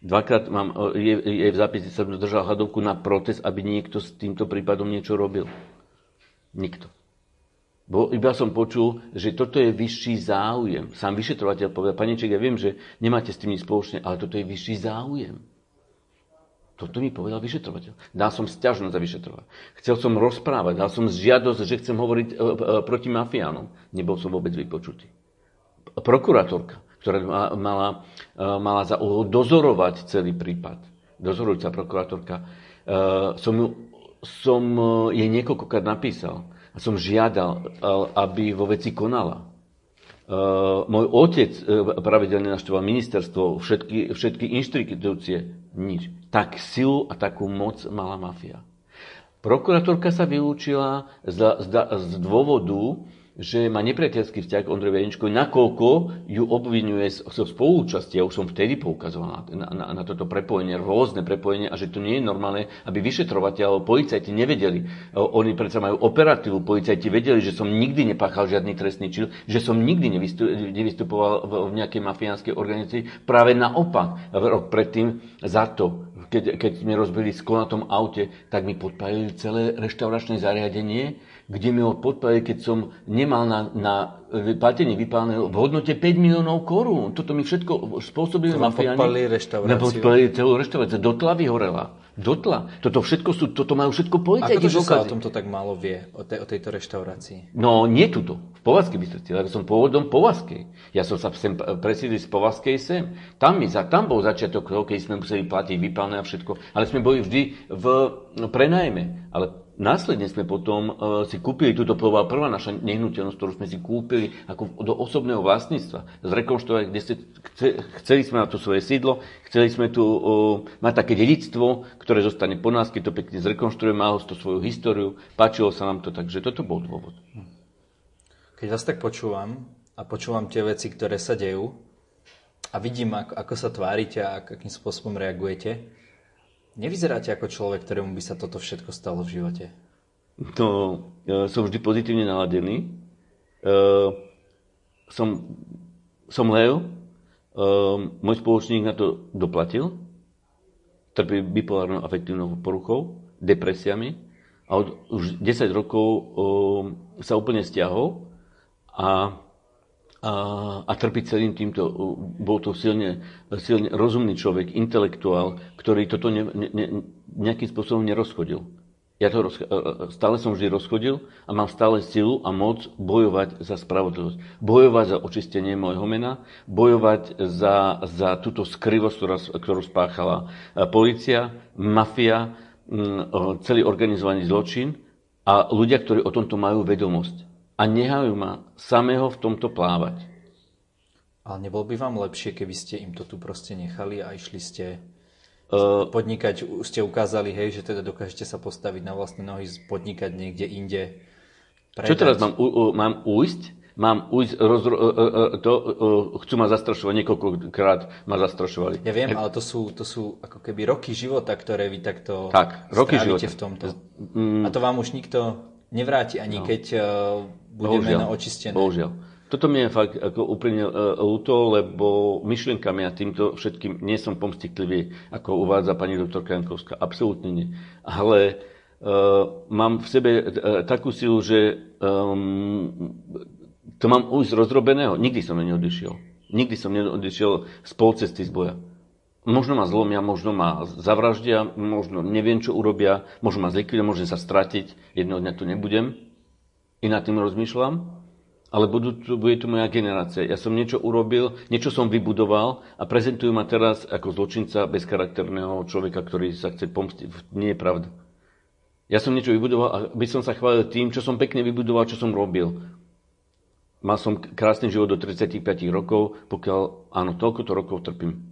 Dvakrát mám, je, je v zápise, som držal hladovku na protest, aby niekto s týmto prípadom niečo robil. Nikto. Bo iba som počul, že toto je vyšší záujem. Sám vyšetrovateľ povedal, paneček, ja viem, že nemáte s tým nič spoločné, ale toto je vyšší záujem. Toto mi povedal vyšetrovateľ. Dal som stiažnosť za vyšetrovať. Chcel som rozprávať, dal som žiadosť, že chcem hovoriť e, e, proti mafiánom. Nebol som vôbec vypočutý prokurátorka, ktorá mala, e, mala za úlohu dozorovať celý prípad, dozorujúca prokurátorka, e, som, ju, som e, jej niekoľkokrát napísal a som žiadal, aby vo veci konala. Môj otec pravidelne naštoval ministerstvo, všetky, všetky inštitúcie, nič. Tak silu a takú moc mala mafia. Prokurátorka sa vylúčila z, z, z dôvodu, že má nepriateľský vzťah k Ondrejovi Janičkovi, nakoľko ju obvinuje zo spolúčasti. Ja už som vtedy poukazoval na, na, na toto prepojenie, rôzne prepojenie a že to nie je normálne, aby vyšetrovateľ, policajti nevedeli. Oni predsa majú operatívu, policajti vedeli, že som nikdy nepáchal žiadny trestný čin, že som nikdy nevystupoval v nejakej mafiánskej organizácii. Práve naopak, rok predtým za to, keď, keď sme rozbili sklo na tom aute, tak mi podpálili celé reštauračné zariadenie, kde mi ho podpali, keď som nemal na, na platenie vypáleného v hodnote 5 miliónov korún. Toto mi všetko spôsobili mafiáni. Podpali reštauráciu. Podpali celú reštauráciu. Dotla vyhorela. Dotla. Toto všetko sú, toto majú všetko policajti. Ako to, že sa o tomto tak málo vie, o, te, o tejto reštaurácii? No, nie tuto. V Povazkej Bystrici, ale som pôvodom Povazkej. Ja som sa sem presídil z Povazkej sem. Tam, mi, za, tam bol začiatok keď sme museli platiť vypálne a všetko. Ale sme boli vždy v prenajme. Ale Následne sme potom uh, si kúpili, túto bola prvá naša nehnuteľnosť, ktorú sme si kúpili ako do osobného vlastníctva. Zrekonštruovať, kde ste, chce, chceli sme na to svoje sídlo, chceli sme tu uh, mať také dedictvo, ktoré zostane po nás, keď to pekne zrekonštruujeme, malo to svoju históriu, páčilo sa nám to, takže toto bol dôvod. Keď vás tak počúvam a počúvam tie veci, ktoré sa dejú a vidím, ako, ako sa tvárite a akým spôsobom reagujete, Nevyzeráte ako človek, ktorému by sa toto všetko stalo v živote? To ja som vždy pozitívne naladený. E, som, som Leo. E, môj spoločník na to doplatil. Trpí bipolárnou afektívnou poruchou, depresiami a od, už 10 rokov o, sa úplne stiahol a, a, a trpí celým týmto. Bol to silne, silne rozumný človek, intelektuál, ktorý toto ne, ne, ne, nejakým spôsobom nerozchodil. Ja to roz, stále som vždy rozchodil a mám stále silu a moc bojovať za spravodlivosť. Bojovať za očistenie môjho mena, bojovať za, za túto skrivosť, ktorá, ktorú spáchala e, policia, mafia, celý organizovaný zločin a ľudia, ktorí o tomto majú vedomosť. A nehajú ma samého v tomto plávať. Ale nebol by vám lepšie, keby ste im to tu proste nechali a išli ste Uh, podnikať, ste ukázali, hej, že teda dokážete sa postaviť na vlastné nohy, podnikať niekde inde. Predať. Čo teraz mám, u, u, mám ujsť? Mám ujsť, rozro, uh, uh, to, uh, chcú ma zastrašovať, niekoľkokrát ma zastrašovali. Ja viem, ale to sú, to sú ako keby roky života, ktoré vy takto tak, roky života. v tomto. Mm. A to vám už nikto nevráti, ani no. keď uh, bude Bohužiaľ. meno očistené. Bohužiaľ. Toto mi je fakt ako úprimne e, ľúto, lebo myšlienkami a týmto všetkým nie som pomstiklivý, ako uvádza pani doktorka Jankovská. Absolútne nie. Ale uh, mám v sebe uh, takú silu, že um, to mám už rozrobeného. Nikdy som neodišiel. Nikdy som neodišiel z polcesty z boja. Možno ma zlomia, možno ma zavraždia, možno neviem, čo urobia, možno ma zlikvidujú, môžem sa stratiť, jedného dňa tu nebudem. I nad tým rozmýšľam ale budú tu, bude tu moja generácia. Ja som niečo urobil, niečo som vybudoval a prezentujú ma teraz ako zločinca bezcharakterného človeka, ktorý sa chce pomstiť. Nie je pravda. Ja som niečo vybudoval a by som sa chválil tým, čo som pekne vybudoval, čo som robil. Mal som krásny život do 35 rokov, pokiaľ áno, toľko rokov trpím.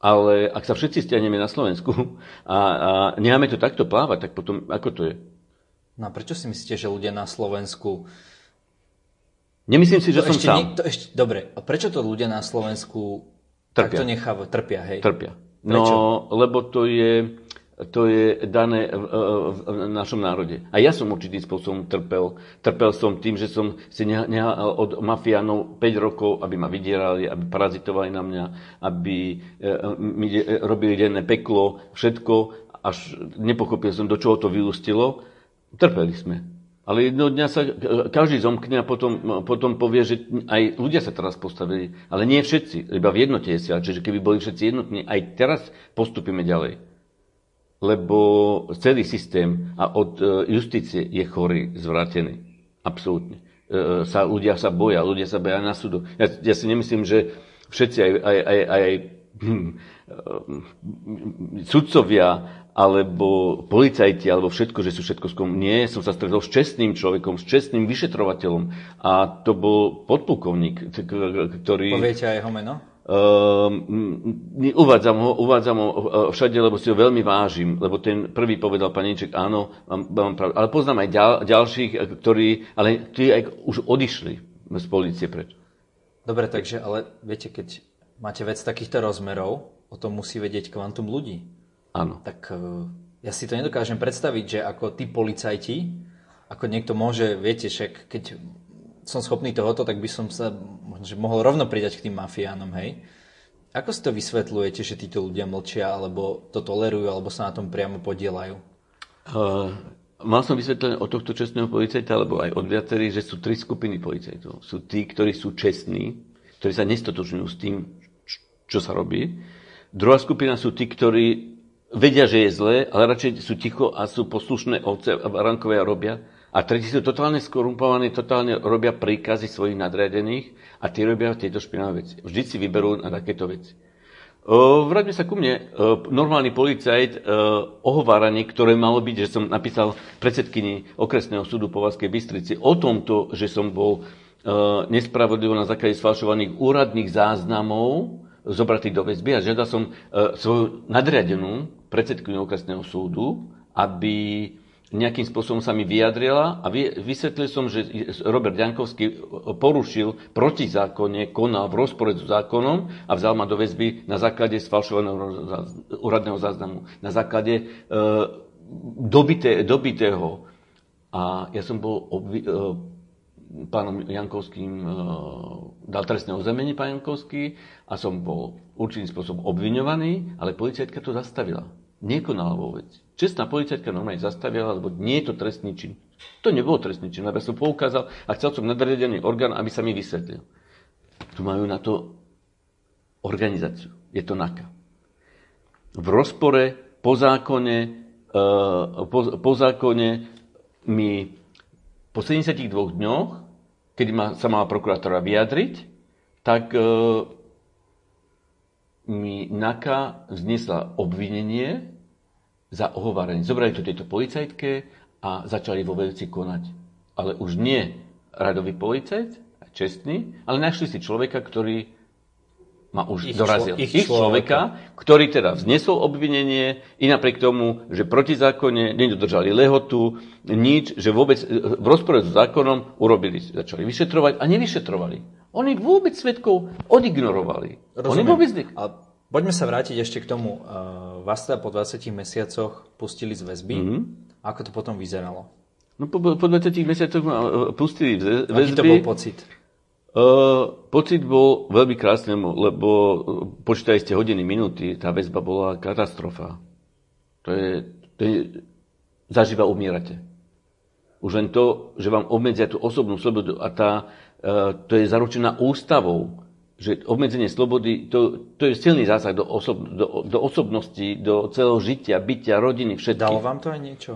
Ale ak sa všetci stiahneme na Slovensku a, a necháme to takto plávať, tak potom ako to je? No a prečo si myslíte, že ľudia na Slovensku Nemyslím si, že to som ešte sám. Nie, to ešte, dobre, a prečo to ľudia na Slovensku trpia. takto nechávajú? Trpia, hej? Trpia. Prečo? No, lebo to je, to je dané v, v, v našom národe. A ja som určitým spôsobom trpel. Trpel som tým, že som si nehal od mafiánov 5 rokov, aby ma vydierali, aby parazitovali na mňa, aby e, mi robili denné peklo, všetko, až nepochopil som, do čoho to vyústilo. Trpeli sme. Ale jedného dňa sa každý zomkne a potom, potom povie, že aj ľudia sa teraz postavili. Ale nie všetci, iba v jednote je sila. Čiže keby boli všetci jednotní, aj teraz postupíme ďalej. Lebo celý systém a od e, justície je chorý, zvrátený. Absolútne. E, sa, ľudia sa boja, ľudia sa boja na súdu. Ja, ja si nemyslím, že všetci aj, aj, aj, aj hm, sudcovia alebo policajti, alebo všetko, že sú všetko skom. Nie, som sa stretol s čestným človekom, s čestným vyšetrovateľom. A to bol podplukovník, ktorý... Poviete aj jeho meno? Uh, uvádzam ho, uvádzam ho uh, všade, lebo si ho veľmi vážim, lebo ten prvý povedal paníček, áno, mám, mám pravdu. Ale poznám aj ďal, ďalších, ktorí, ale tí aj už odišli z policie preč. Dobre, takže, ale viete, keď máte vec takýchto rozmerov, o tom musí vedieť kvantum ľudí. Áno. Tak e, ja si to nedokážem predstaviť, že ako tí policajti, ako niekto môže, viete, však keď som schopný tohoto, tak by som sa že mohol rovno pridať k tým mafiánom, hej? Ako si to vysvetľujete, že títo ľudia mlčia, alebo to tolerujú, alebo sa na tom priamo podielajú? Uh, mal som vysvetlené od tohto čestného policajta, alebo aj od viacerých, že sú tri skupiny policajtov. Sú tí, ktorí sú čestní, ktorí sa nestotočňujú s tým, čo sa robí. Druhá skupina sú tí, ktorí vedia, že je zlé, ale radšej sú ticho a sú poslušné ovce a barankové a robia. A tretí sú totálne skorumpovaní, totálne robia príkazy svojich nadriadených a tí robia tieto špinavé veci. Vždy si vyberú na takéto veci. Vráťme sa ku mne. Normálny policajt, ohováranie, ktoré malo byť, že som napísal predsedkyni okresného súdu po Vaskej Bystrici o tomto, že som bol nespravodlivo na základe sfalšovaných úradných záznamov zobratý do väzby a žiadal som svoju nadriadenú predsedkyňu okresného súdu, aby nejakým spôsobom sa mi vyjadrila a vysvetlil som, že Robert Jankovský porušil protizákonne, konal v rozpore so zákonom a vzal ma do väzby na základe sfalšovaného úradného záznamu, na základe e, dobité, dobitého. A ja som bol obvi- e, pánom Jankovským e, dal trestné ozemenie pán Jankovský a som bol určitým spôsobom obviňovaný, ale policajtka to zastavila. Nekonala vo veci. Čestná policajtka normálne zastavila, lebo nie je to trestný čin. To nebolo trestný čin, aby som poukázal a chcel som nadriadený orgán, aby sa mi vysvetlil. Tu majú na to organizáciu. Je to NAKA. V rozpore po zákone, uh, po, po zákone mi po 72 dňoch, kedy ma, sa mala prokurátora vyjadriť, tak uh, mi NAKA vznesla obvinenie za ohovárenie. Zobrali to tejto policajtke a začali vo veci konať. Ale už nie radový policajt, čestný, ale našli si človeka, ktorý ma už ich dorazil. Člo, ich, ich človeka, ktorý teda vznesol obvinenie i napriek tomu, že protizákonne nedodržali lehotu, nič, že vôbec v rozpore s zákonom urobili, začali vyšetrovať a nevyšetrovali. Oni vôbec svetkov odignorovali. Rozumiem. Oni vôbec... A poďme sa vrátiť ešte k tomu. Uh, vás teda po 20 mesiacoch pustili z väzby. Mm-hmm. Ako to potom vyzeralo? No po, po 20 mesiacoch ma uh, pustili z väzby. Aký to bol pocit? Uh, pocit bol veľmi krásny, lebo počítali ste hodiny, minúty, tá väzba bola katastrofa. To je, to je zaživa umierate. Už len to, že vám obmedzia tú osobnú slobodu a tá, to je zaručená ústavou, že obmedzenie slobody, to, to je silný zásah do, osob, do, do osobnosti, do celého žitia, bytia, rodiny, všetkých. Dalo vám to aj niečo?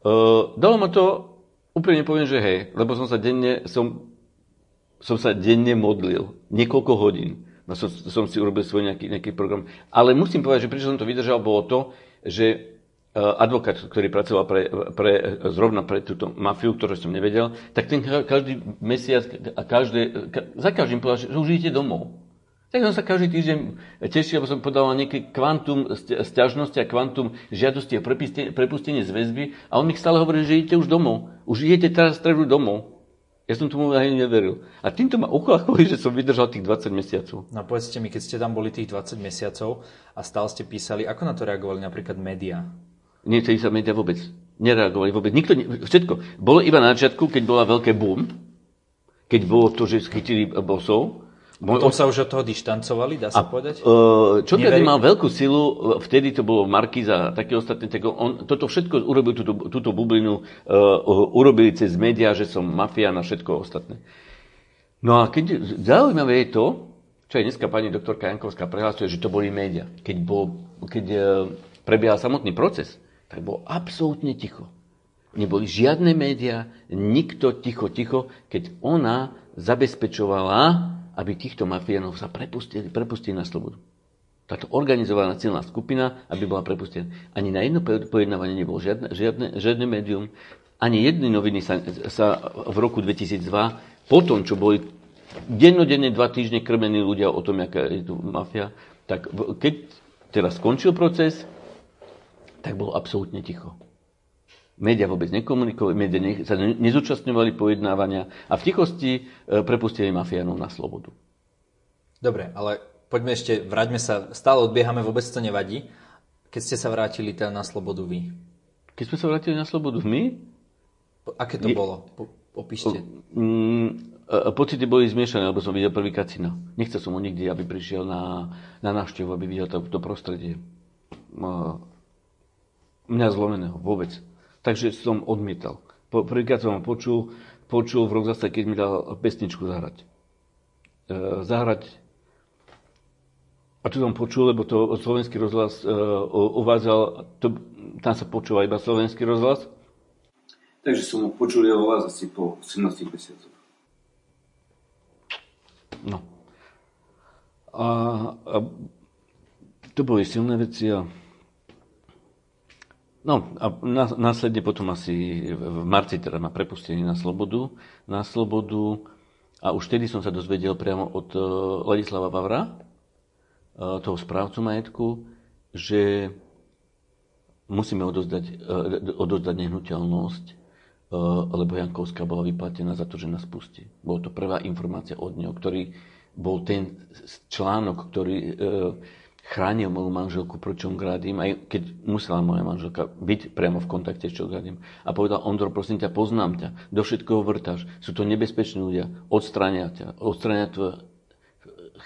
Uh, dalo ma to, úplne poviem, že hej, lebo som sa denne, som som sa denne modlil, niekoľko hodín. No som, som si urobil svoj nejaký, nejaký program. Ale musím povedať, že prečo som to vydržal, bolo to, že e, advokát, ktorý pracoval pre, pre, zrovna pre túto mafiu, ktorú som nevedel, tak ten každý mesiac a každé, za každým povedal, že už idete domov. Tak som sa každý týždeň tešil, lebo som podal nejaké kvantum sťažnosti a kvantum žiadosti a prepustenie z väzby a on mi stále hovorí, že idete už domov. Už idete teraz stredu domov. Ja som tomu aj neveril. A týmto ma uchlacholi, že som vydržal tých 20 mesiacov. No povedzte mi, keď ste tam boli tých 20 mesiacov a stále ste písali, ako na to reagovali napríklad médiá? Nie, sa médiá vôbec nereagovali. Vôbec. Nikto, ne, všetko. Bolo iba na začiatku, keď bola veľké boom, keď bolo to, že schytili bosov, Potom sa už od toho dištancovali, dá sa a, povedať? Uh, čo tedy mal veľkú silu, vtedy to bolo Markiza a také ostatné, tak on toto všetko urobil, túto, túto bublinu, uh, urobili cez médiá, že som mafián a všetko ostatné. No a keď, zaujímavé je to, čo aj dneska pani doktorka Jankovská prehlasuje, že to boli médiá. Keď, bol, keď uh, prebiehal samotný proces, tak bolo absolútne ticho. Neboli žiadne médiá, nikto ticho, ticho, keď ona zabezpečovala aby týchto mafiánov sa prepustili, prepustili na slobodu. Táto organizovaná silná skupina, aby bola prepustená. Ani na jedno pojednávanie nebolo žiadne, žiadne, žiadne médium, ani jedny noviny sa, sa v roku 2002, po tom, čo boli dennodenne dva týždne krmení ľudia o tom, aká je tu mafia, tak keď teraz skončil proces, tak bolo absolútne ticho. Média vôbec nekomunikovali, média ne, sa ne, nezúčastňovali pojednávania a v tichosti e, prepustili mafiánov na slobodu. Dobre, ale poďme ešte, vráťme sa, stále odbiehame, vôbec to nevadí. Keď ste sa vrátili teda na slobodu vy? Keď sme sa vrátili na slobodu my? Aké to je, bolo? Po, opíšte. Mm, e, pocity boli zmiešané, lebo som videl prvý kacina. Nechcel som ho nikdy, aby prišiel na, na návštevu, aby videl to, to prostredie. Mňa zlomeného, vôbec. Takže som odmietal. Po, prvýkrát som ho počul, počul v rok zase, keď mi dal pesničku zahrať. E, zahrať a čo som počul, lebo to slovenský rozhlas e, uvádzal, to, tam sa počúva iba slovenský rozhlas. Takže som ho počul jeho hlas asi po 17 mesiacoch. No. A, a to boli silné veci a No a následne potom asi v marci teda ma prepustili na slobodu, na slobodu a už vtedy som sa dozvedel priamo od uh, Ladislava Vavra, uh, toho správcu majetku, že musíme odozdať, uh, odozdať nehnuteľnosť, lebo Jankovská bola vyplatená za to, že nás pustí. Bolo to prvá informácia od neho, ktorý bol ten článok, ktorý chránil moju manželku proti Čongrádim, aj keď musela moja manželka byť priamo v kontakte s Čongrádim. A povedal, Ondro, prosím ťa, poznám ťa, do všetkoho vrtáš, sú to nebezpeční ľudia, odstránia ťa, odstránia tvoje,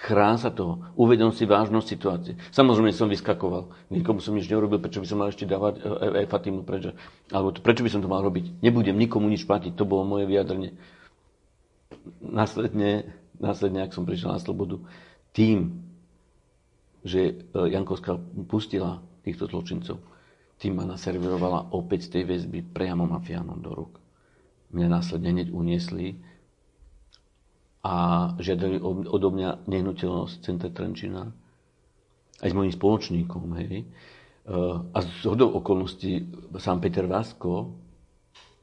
chrán sa toho, uvedom si vážnosť situácie. Samozrejme som vyskakoval, nikomu som nič neurobil, prečo by som mal ešte dávať e, e, Fatimu prečo, alebo to, prečo by som to mal robiť. Nebudem nikomu nič platiť, to bolo moje vyjadrenie. Následne, následne, ak som prišiel na slobodu, tým, že e, Jankovská pustila týchto zločincov, tým ma naservirovala opäť z tej väzby priamo mafiánom do rúk. Mňa následne hneď uniesli a žiadali odo mňa nehnuteľnosť Centra Trenčina aj s mojim spoločníkom. Hej. E, a z hodou okolností sám Peter Vásko,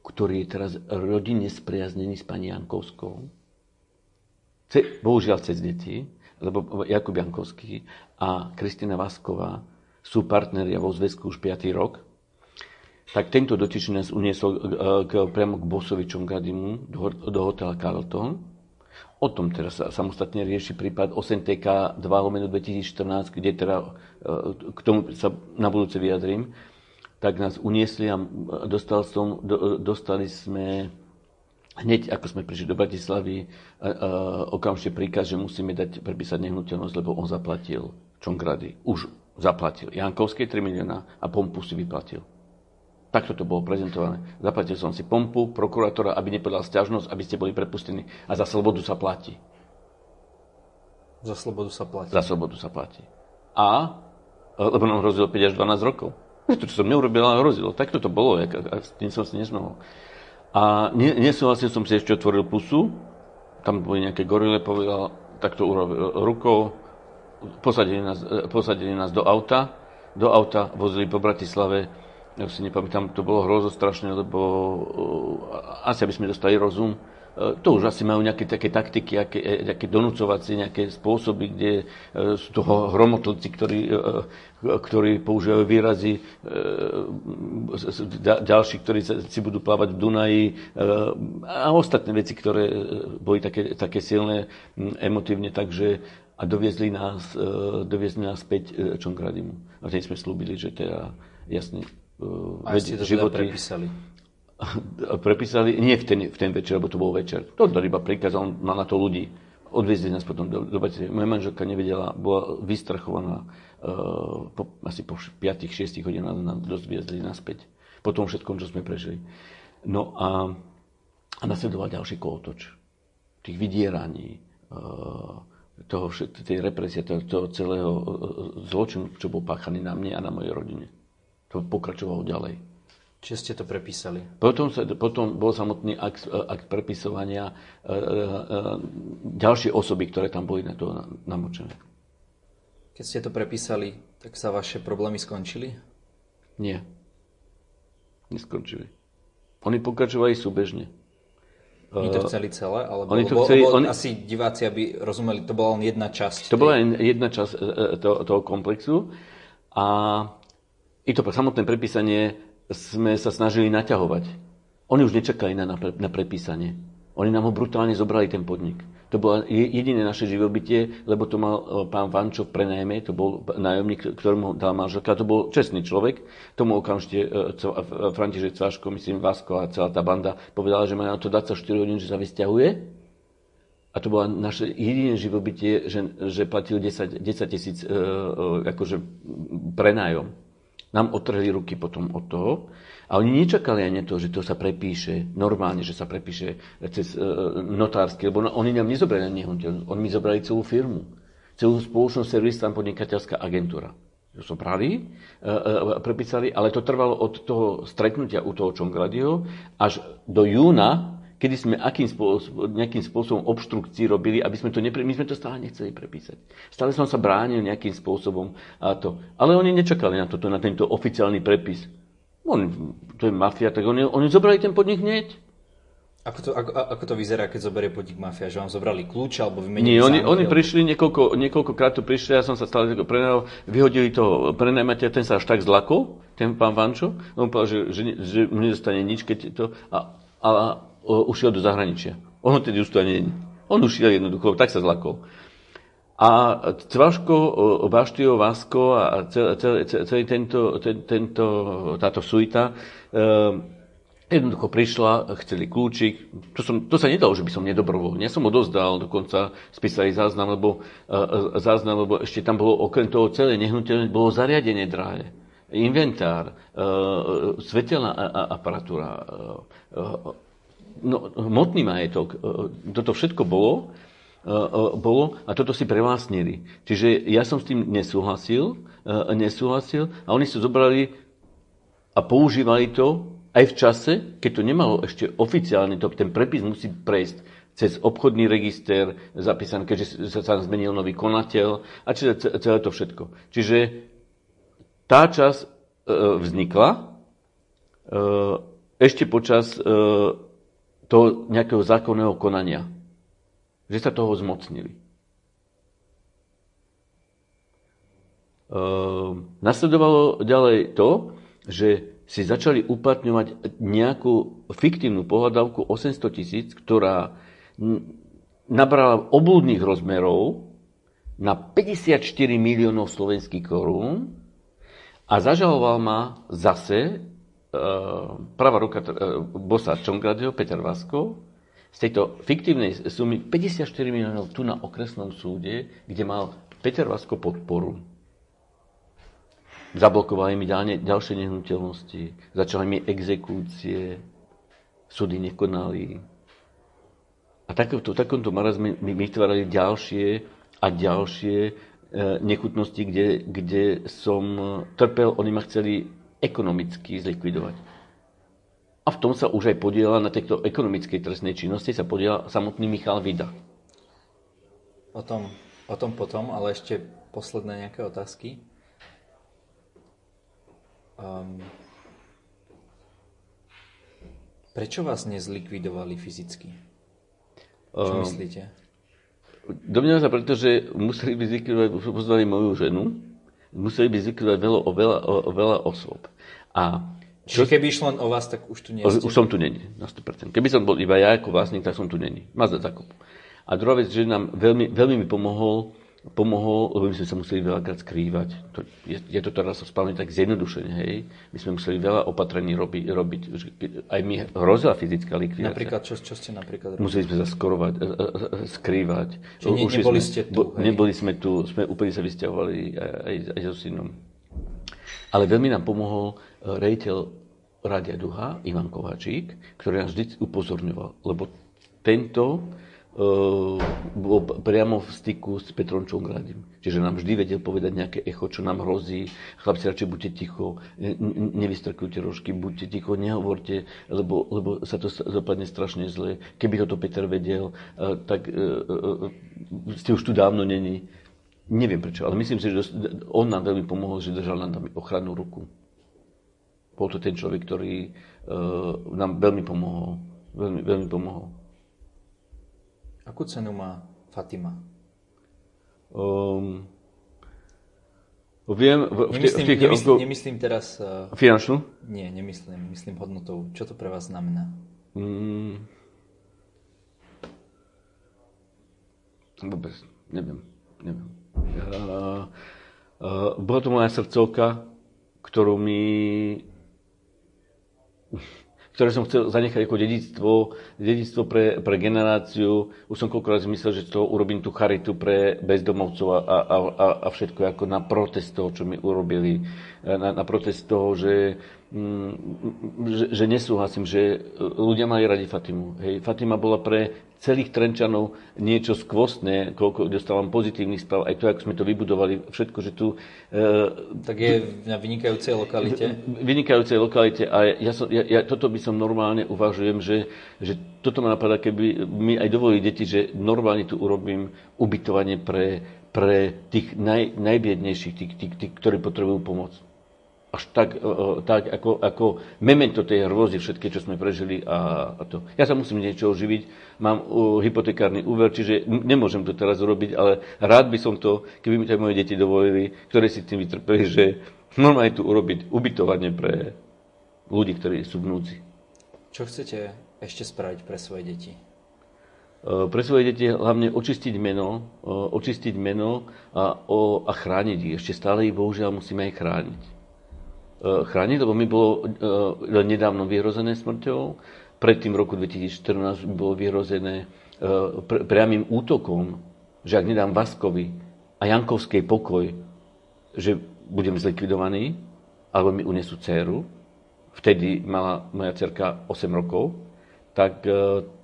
ktorý je teraz rodine spriaznený s pani Jankovskou, bohužiaľ cez deti, lebo Jakub Jankovský a Kristina Vásková sú partneria vo zväzku už 5. rok, tak tento dotyčný nás uniesol e, k, priamo k Bosovičom Gadimu do, do hotela Carlton O tom teraz sa samostatne rieši prípad 8TK 2 lomeno 2014, kde teda e, k tomu sa na budúce vyjadrím. Tak nás uniesli a dostal som, dostali sme hneď ako sme prišli do Bratislavy, okamžite príkaz, že musíme dať prepísať nehnuteľnosť, lebo on zaplatil Čongrady. Už zaplatil. Jankovskej 3 milióna a Pompu si vyplatil. Takto to bolo prezentované. Zaplatil som si pompu, prokurátora, aby nepodal stiažnosť, aby ste boli prepustení. A za slobodu sa platí. Za slobodu sa platí. Za slobodu sa platí. A, lebo nám hrozilo 5 až 12 rokov. To, čo som neurobil, ale hrozilo. Takto to bolo, a s tým som si nesmohol. A nesúhlasil som si ešte otvoril pusu, tam boli nejaké gorile, povedal, tak to urobil rukou, posadili nás, posadili nás do auta, do auta vozili po Bratislave, ja si nepamätám, to bolo hrozo strašné, lebo uh, asi aby sme dostali rozum, to už asi majú nejaké také taktiky, nejaké, e, nejaké donúcovacie, nejaké spôsoby, kde uh, sú toho hromotlci, ktorí, ktorí používajú výrazy, ďalší, ktorí si budú plávať v Dunaji a ostatné veci, ktoré boli také, také silné emotívne, takže a doviezli nás, doviezli nás späť Čonkradimu. A vtedy sme slúbili, že teda jasne a ste to teda prepísali? (laughs) prepísali, nie v ten, v ten večer, lebo to bol večer. To dal iba príkaz, on mal na to ľudí. Odviezli nás potom do, do Bratislavy. Moja manželka nevedela, bola vystrachovaná. Uh, po, asi po 5-6 hodinách nás dozviezli naspäť. Po tom všetkom, čo sme prežili. No a, a nasledoval ďalší kolotoč. Tých vydieraní, uh, toho, tej represie, toho, toho celého uh, zločinu, čo bol páchaný na mne a na mojej rodine to pokračovalo ďalej. Čiže ste to prepísali? Potom, sa, potom bol samotný akt, akt prepisovania e, e, e, ďalšie osoby, ktoré tam boli na to namočené. Keď ste to prepísali, tak sa vaše problémy skončili? Nie. Neskončili. Oni pokračovali súbežne. Oni to chceli celé? Alebo, oni to chceli, oni... asi diváci, aby rozumeli, to bola len jedna časť. To tej... bola jedna časť toho, toho komplexu. A i to samotné prepísanie sme sa snažili naťahovať. Oni už nečakali na, na prepísanie. Oni nám ho brutálne zobrali ten podnik. To bolo jediné naše živobytie, lebo to mal e, pán Vančo prenajme, to bol nájomník, ktorému dal manželka, to bol čestný človek. Tomu okamžite e, František Cváško, myslím Vasko a celá tá banda povedala, že má na to 24 hodín, že sa vysťahuje. A to bolo naše jediné živobytie, že, že platil 10, 10 tisíc e, e, akože prenájom nám otrhli ruky potom od toho. A oni nečakali ani to, že to sa prepíše normálne, že sa prepíše cez e, notársky, lebo no, oni nám nezobrali nehnuteľnosť, oni mi zobrali celú firmu. Celú spoločnosť servis tam podnikateľská agentúra. To zobrali, e, e, prepísali, ale to trvalo od toho stretnutia u toho Čongradio až do júna kedy sme akým spôsobom, nejakým spôsobom obštrukcií robili, aby sme to nepre... My sme to stále nechceli prepísať. Stále som sa bránil nejakým spôsobom a to. Ale oni nečakali na toto, na tento oficiálny prepis. Oni, to je mafia, tak oni, oni zobrali ten podnik hneď. Ako to, ako, ako to vyzerá, keď zoberie podnik mafia? Že vám zobrali kľúč alebo vymenili Nie, oni, oni prišli, niekoľko, niekoľkokrát tu prišli, ja som sa stále prenajal, vyhodili toho prenajmateľa, ten sa až tak zlakol, ten pán Vančo, on povedal, že, že, že mu nedostane nič, keď to... A, a, ušiel do zahraničia. On tedy už to ani On ušiel jednoducho, tak sa zlakol. A Cvaško, Baštio, Vasko a celý, celý tento, ten, tento, táto suita e, Jednoducho prišla, chceli kľúčik. To, som, to sa nedalo, že by som nedobrovoľne. Ja som ho dozdal, dokonca spísali záznam, lebo, uh, záznam, lebo ešte tam bolo okrem toho celé nehnuteľné, bolo zariadenie drahé. Inventár, uh, svetelná aparatúra, uh, no, hmotný majetok. Uh, toto všetko bolo, uh, bolo a toto si prevlastnili. Čiže ja som s tým nesúhlasil, nesúhlasil a oni sa zobrali a používali to aj v čase, keď to nemalo ešte oficiálne, to, ten prepis musí prejsť cez obchodný register zapísaný, keďže sa tam zmenil nový konateľ a čiže celé to všetko. Čiže tá časť e, vznikla e, ešte počas e, toho nejakého zákonného konania. Že sa toho zmocnili. E, nasledovalo ďalej to, že si začali uplatňovať nejakú fiktívnu pohľadavku 800 tisíc, ktorá nabrala obľudných rozmerov na 54 miliónov slovenských korún a zažaloval ma zase pravá ruka uh, bosa Čongradeho, Peter Vasko, z tejto fiktívnej sumy 54 miliónov tu na okresnom súde, kde mal Peter Vasko podporu. Zablokovali mi ďalšie nehnuteľnosti, začali mi exekúcie, súdy nekonali. A takomto, takomto marazme mi vytvárali ďalšie a ďalšie e, nechutnosti, kde, kde som trpel, oni ma chceli ekonomicky zlikvidovať. A v tom sa už aj podiela na tejto ekonomickej trestnej činnosti sa podiela samotný Michal Vida. O tom, o tom potom, ale ešte posledné nejaké otázky. Um, prečo vás nezlikvidovali fyzicky? Čo um, myslíte? Domnievam sa preto, že museli by zlikvidovať, pozvali moju ženu, museli by zlikvidovať veľa, o, veľa, o, o veľa osôb. A. Čiže keby išlo len o vás, tak už tu nie ste? Už som tu není, na 100%. Keby som bol iba ja ako vlastník, tak som tu není. Mazda zakup. A druhá vec, že nám veľmi, veľmi mi pomohol pomohol, lebo my sme sa museli veľakrát skrývať. To, je, je to teraz správne tak zjednodušene, hej. My sme museli veľa opatrení robiť, robiť aj mi hrozila fyzická likvidácia. Napríklad, čo, čo ste napríklad robili? Museli sme sa skorovať, e, e, e, skrývať. Čiže ne, neboli sme, ste tu, hej? Neboli sme tu, sme úplne sa vysťahovali aj, aj so synom. Ale veľmi nám pomohol rejiteľ Rádia Duha, Ivan Kováčík, ktorý nás vždy upozorňoval, lebo tento bol priamo v styku s Petrom Čongradim. Čiže nám vždy vedel povedať nejaké echo, čo nám hrozí. Chlapci, radšej buďte ticho, nevystrkujte rožky, buďte ticho, nehovorte, lebo, lebo sa to dopadne strašne zle. Keby ho to Peter vedel, uh, tak uh, uh, ste už tu dávno není. Neviem prečo, ale myslím si, že on nám veľmi pomohol, že držal nám ochrannú ruku. Bol to ten človek, ktorý nám veľmi pomohol. Veľmi, veľmi pomohol. Akú cenu má Fatima? Um, viem, v, nemyslím, v tých, nemyslím, nemyslím teraz... Uh, finančnú? Nie, nemyslím. Myslím hodnotou. Čo to pre vás znamená? Mm, vôbec, neviem. neviem. Uh, uh, bola to moja srdcovka, ktorú mi ktoré som chcel zanechať ako dedictvo, dedictvo pre, pre generáciu. Už som koľkokrát myslel, že to urobím tú charitu pre bezdomovcov a, a, a, a všetko ako na protest toho, čo mi urobili. Na, na protest toho, že Mm, že, že nesúhlasím, že ľudia mali radi Fatimu. Hej. Fatima bola pre celých Trenčanov niečo skvostné, koľko dostávam pozitívnych správ, aj to, ako sme to vybudovali, všetko, že tu... E, tak je na vynikajúcej lokalite? Vynikajúcej lokalite a ja, som, ja, ja toto by som normálne uvažujem, že, že toto ma napadá, keby mi aj dovolili deti, že normálne tu urobím ubytovanie pre, pre tých naj, najbiednejších, tých, tých, tých, ktorí potrebujú pomoc až tak, tak ako, ako memento tej hrôzy všetky, čo sme prežili a, a to. Ja sa musím niečo oživiť, mám uh, hypotekárny úver, čiže nemôžem to teraz urobiť, ale rád by som to, keby mi to moje deti dovolili, ktoré si tým vytrpeli, že normálne tu urobiť ubytovanie pre ľudí, ktorí sú vnúci. Čo chcete ešte spraviť pre svoje deti? Pre svoje deti hlavne očistiť meno, očistiť meno a, o, a chrániť ich. Ešte stále ich bohužiaľ musíme aj chrániť. Chrániť, lebo mi bolo nedávno vyhrozené smrťou. Predtým v roku 2014 bolo vyhrozené priamým útokom, že ak nedám Vaskovi a Jankovskej pokoj, že budem zlikvidovaný, alebo mi unesú dceru, vtedy mala moja cerka 8 rokov, tak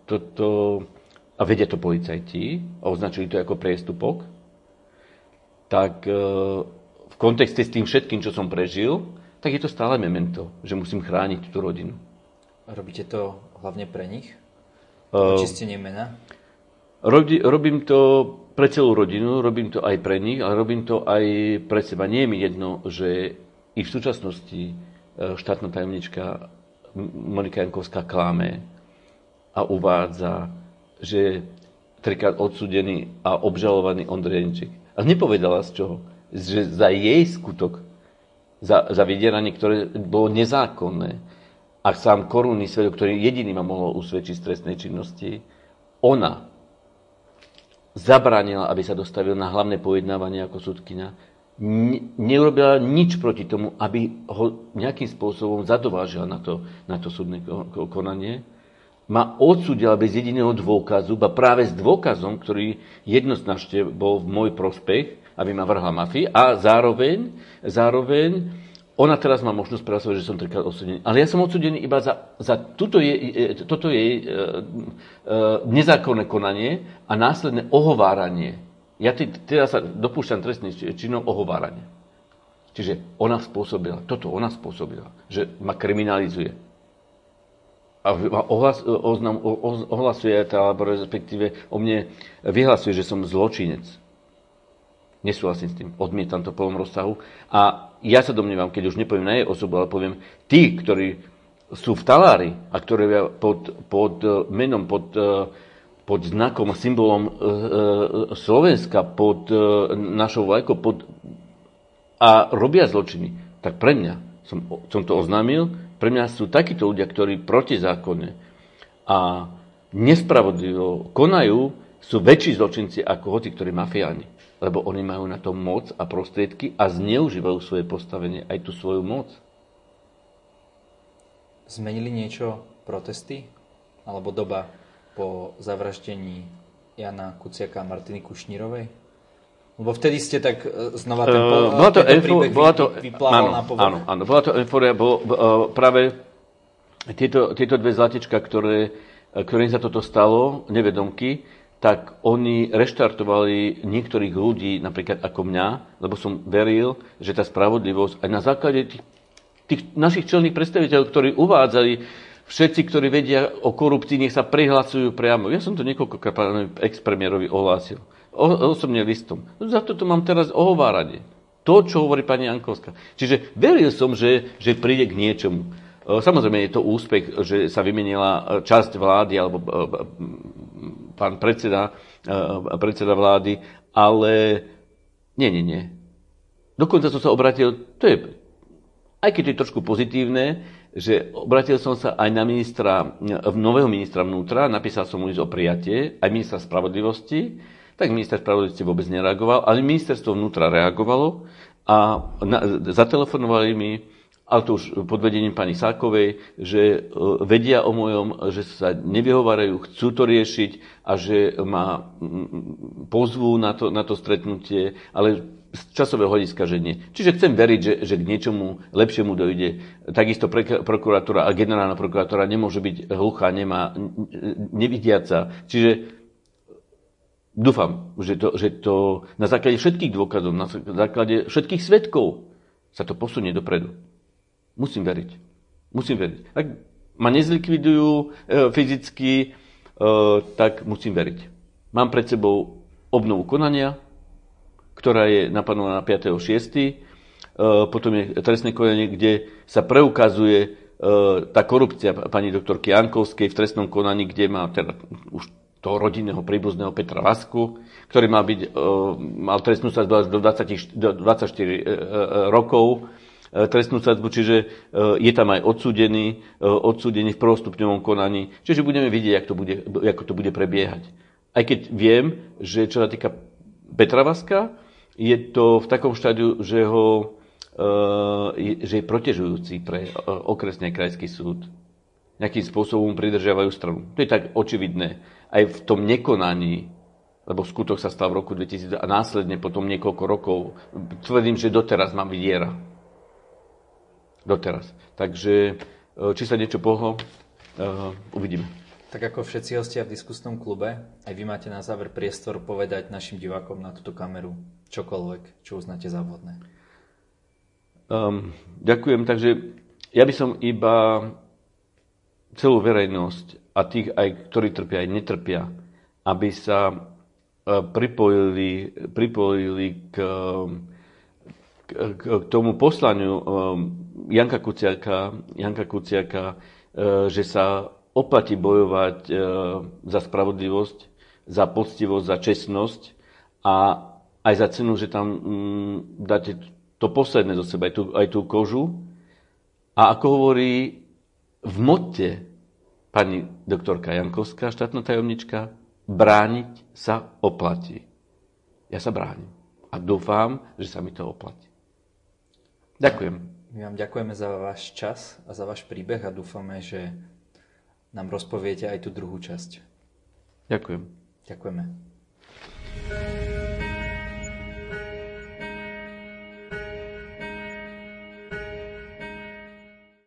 toto, a vedia to policajti, a označili to ako priestupok, tak v kontexte s tým všetkým, čo som prežil, tak je to stále memento, že musím chrániť tú rodinu. Robíte to hlavne pre nich? Uh, mena? Robí, robím to pre celú rodinu, robím to aj pre nich, ale robím to aj pre seba. Nie je mi jedno, že i v súčasnosti e, štátna tajomnička Monika Jankovská kláme a uvádza, že trikrát odsudený a obžalovaný Ondrej Jenčík. A nepovedala z čoho. Že za jej skutok, za, za vydieranie, ktoré bolo nezákonné, a sám korunný svedok, ktorý jediný ma mohol usvedčiť z trestnej činnosti, ona zabránila, aby sa dostavil na hlavné pojednávanie ako sudkynia, neurobila nič proti tomu, aby ho nejakým spôsobom zadovážila na to, na to súdne konanie. Ma odsudila bez jediného dôkazu, ba práve s dôkazom, ktorý jednoznačne bol v môj prospech, aby ma vrhla mafii a zároveň, zároveň ona teraz má možnosť pracovať, že som trikrát odsudený. Ale ja som odsudený iba za, za tuto je, toto je e, e, nezákonné konanie a následné ohováranie. Ja teda sa dopúšťam trestný činom ohovárania. Čiže ona spôsobila, toto ona spôsobila, že ma kriminalizuje. A ohlas, oznam, ohlasuje, alebo respektíve o mne vyhlasuje, že som zločinec. Nesúhlasím s tým, odmietam to v plnom rozsahu. A ja sa domnievam, keď už nepoviem na jej osobu, ale poviem tí, ktorí sú v talári a ktorí pod, pod eh, menom, pod, eh, pod znakom a symbolom eh, Slovenska, pod našou vlajkou, pod, a robia zločiny, tak pre mňa, som, som to oznámil, pre mňa sú takíto ľudia, ktorí protizákonne a nespravodlivo konajú, sú väčší zločinci ako hoci, ktorí mafiáni lebo oni majú na to moc a prostriedky a zneužívajú svoje postavenie, aj tú svoju moc. Zmenili niečo protesty? Alebo doba po zavraždení Jana Kuciaka a Martiny Kušnírovej? Lebo vtedy ste tak e, znova ten, uh, bola to enfo, bola to, áno, na povrch. Áno, áno, bola to euforia, bolo, uh, práve tieto, tieto dve zlatička, ktoré, ktorým sa toto stalo, nevedomky, tak oni reštartovali niektorých ľudí, napríklad ako mňa, lebo som veril, že tá spravodlivosť aj na základe tých, tých našich čelných predstaviteľov, ktorí uvádzali, všetci, ktorí vedia o korupcii, nech sa prihlasujú priamo. Ja som to niekoľkokrát pánovi ex-premiérovi ohlásil. O, osobne listom. Za to mám teraz ohováranie. To, čo hovorí pani Jankovská. Čiže veril som, že, že príde k niečomu. E, samozrejme je to úspech, že sa vymenila časť vlády alebo e, pán predseda, e, predseda vlády, ale nie, nie, nie. Dokonca som sa obratil, to je, aj keď to je trošku pozitívne, že obratil som sa aj na ministra, nového ministra vnútra, napísal som mu o prijatie, aj ministra spravodlivosti, tak minister spravodlivosti vôbec nereagoval, ale ministerstvo vnútra reagovalo a na, zatelefonovali mi ale to už pod vedením pani Sákovej, že e, vedia o mojom, že sa nevyhovárajú, chcú to riešiť a že ma pozvú na to, na to stretnutie, ale z časového hľadiska, že nie. Čiže chcem veriť, že, že k niečomu lepšiemu dojde. Takisto pre, prokuratúra a generálna prokuratúra nemôže byť hluchá, nemá, nevidiaca. Čiže dúfam, že to, že to na základe všetkých dôkazov, na základe všetkých svetkov sa to posunie dopredu. Musím veriť. Musím veriť. Ak ma nezlikvidujú e, fyzicky, e, tak musím veriť. Mám pred sebou obnovu konania, ktorá je napadnutá na 5.6. E, potom je trestné konanie, kde sa preukazuje e, tá korupcia pani doktorky Jankovskej v trestnom konaní, kde má teda už toho rodinného príbuzného Petra Vasku, ktorý mal, byť, e, mal trestnú sa do, 20, do 24 e, rokov trestnú sadzbu, čiže e, je tam aj odsúdený, e, odsúdený v prvostupňovom konaní. Čiže budeme vidieť, ako to bude, ako to bude prebiehať. Aj keď viem, že čo sa týka Petra Vaska, je to v takom štádiu, že ho že je protežujúci pre okresný krajský súd. Nejakým spôsobom pridržiavajú stranu. To je tak očividné. Aj v tom nekonaní, lebo skutok sa stal v roku 2000 a následne potom niekoľko rokov, tvrdím, že doteraz mám viera. Doteraz. Takže či sa niečo pohlo, uvidíme. Tak ako všetci hostia v diskusnom klube, aj vy máte na záver priestor povedať našim divákom na túto kameru čokoľvek, čo uznáte za vhodné. Um, ďakujem. Takže ja by som iba celú verejnosť a tých, aj, ktorí trpia, aj netrpia, aby sa uh, pripojili, pripojili k, k, k tomu poslaniu um, Janka Kuciaka, Janka Kuciaka uh, že sa oplatí bojovať e, za spravodlivosť, za poctivosť, za čestnosť a aj za cenu, že tam mm, dáte to posledné zo seba, aj tú, aj tú kožu. A ako hovorí v motte pani doktorka Jankovská, štátna tajomnička, brániť sa oplatí. Ja sa bránim. A dúfam, že sa mi to oplatí. Ďakujem. My vám ďakujeme za váš čas a za váš príbeh a dúfame, že nám rozpoviete aj tú druhú časť. Ďakujem. Ďakujeme.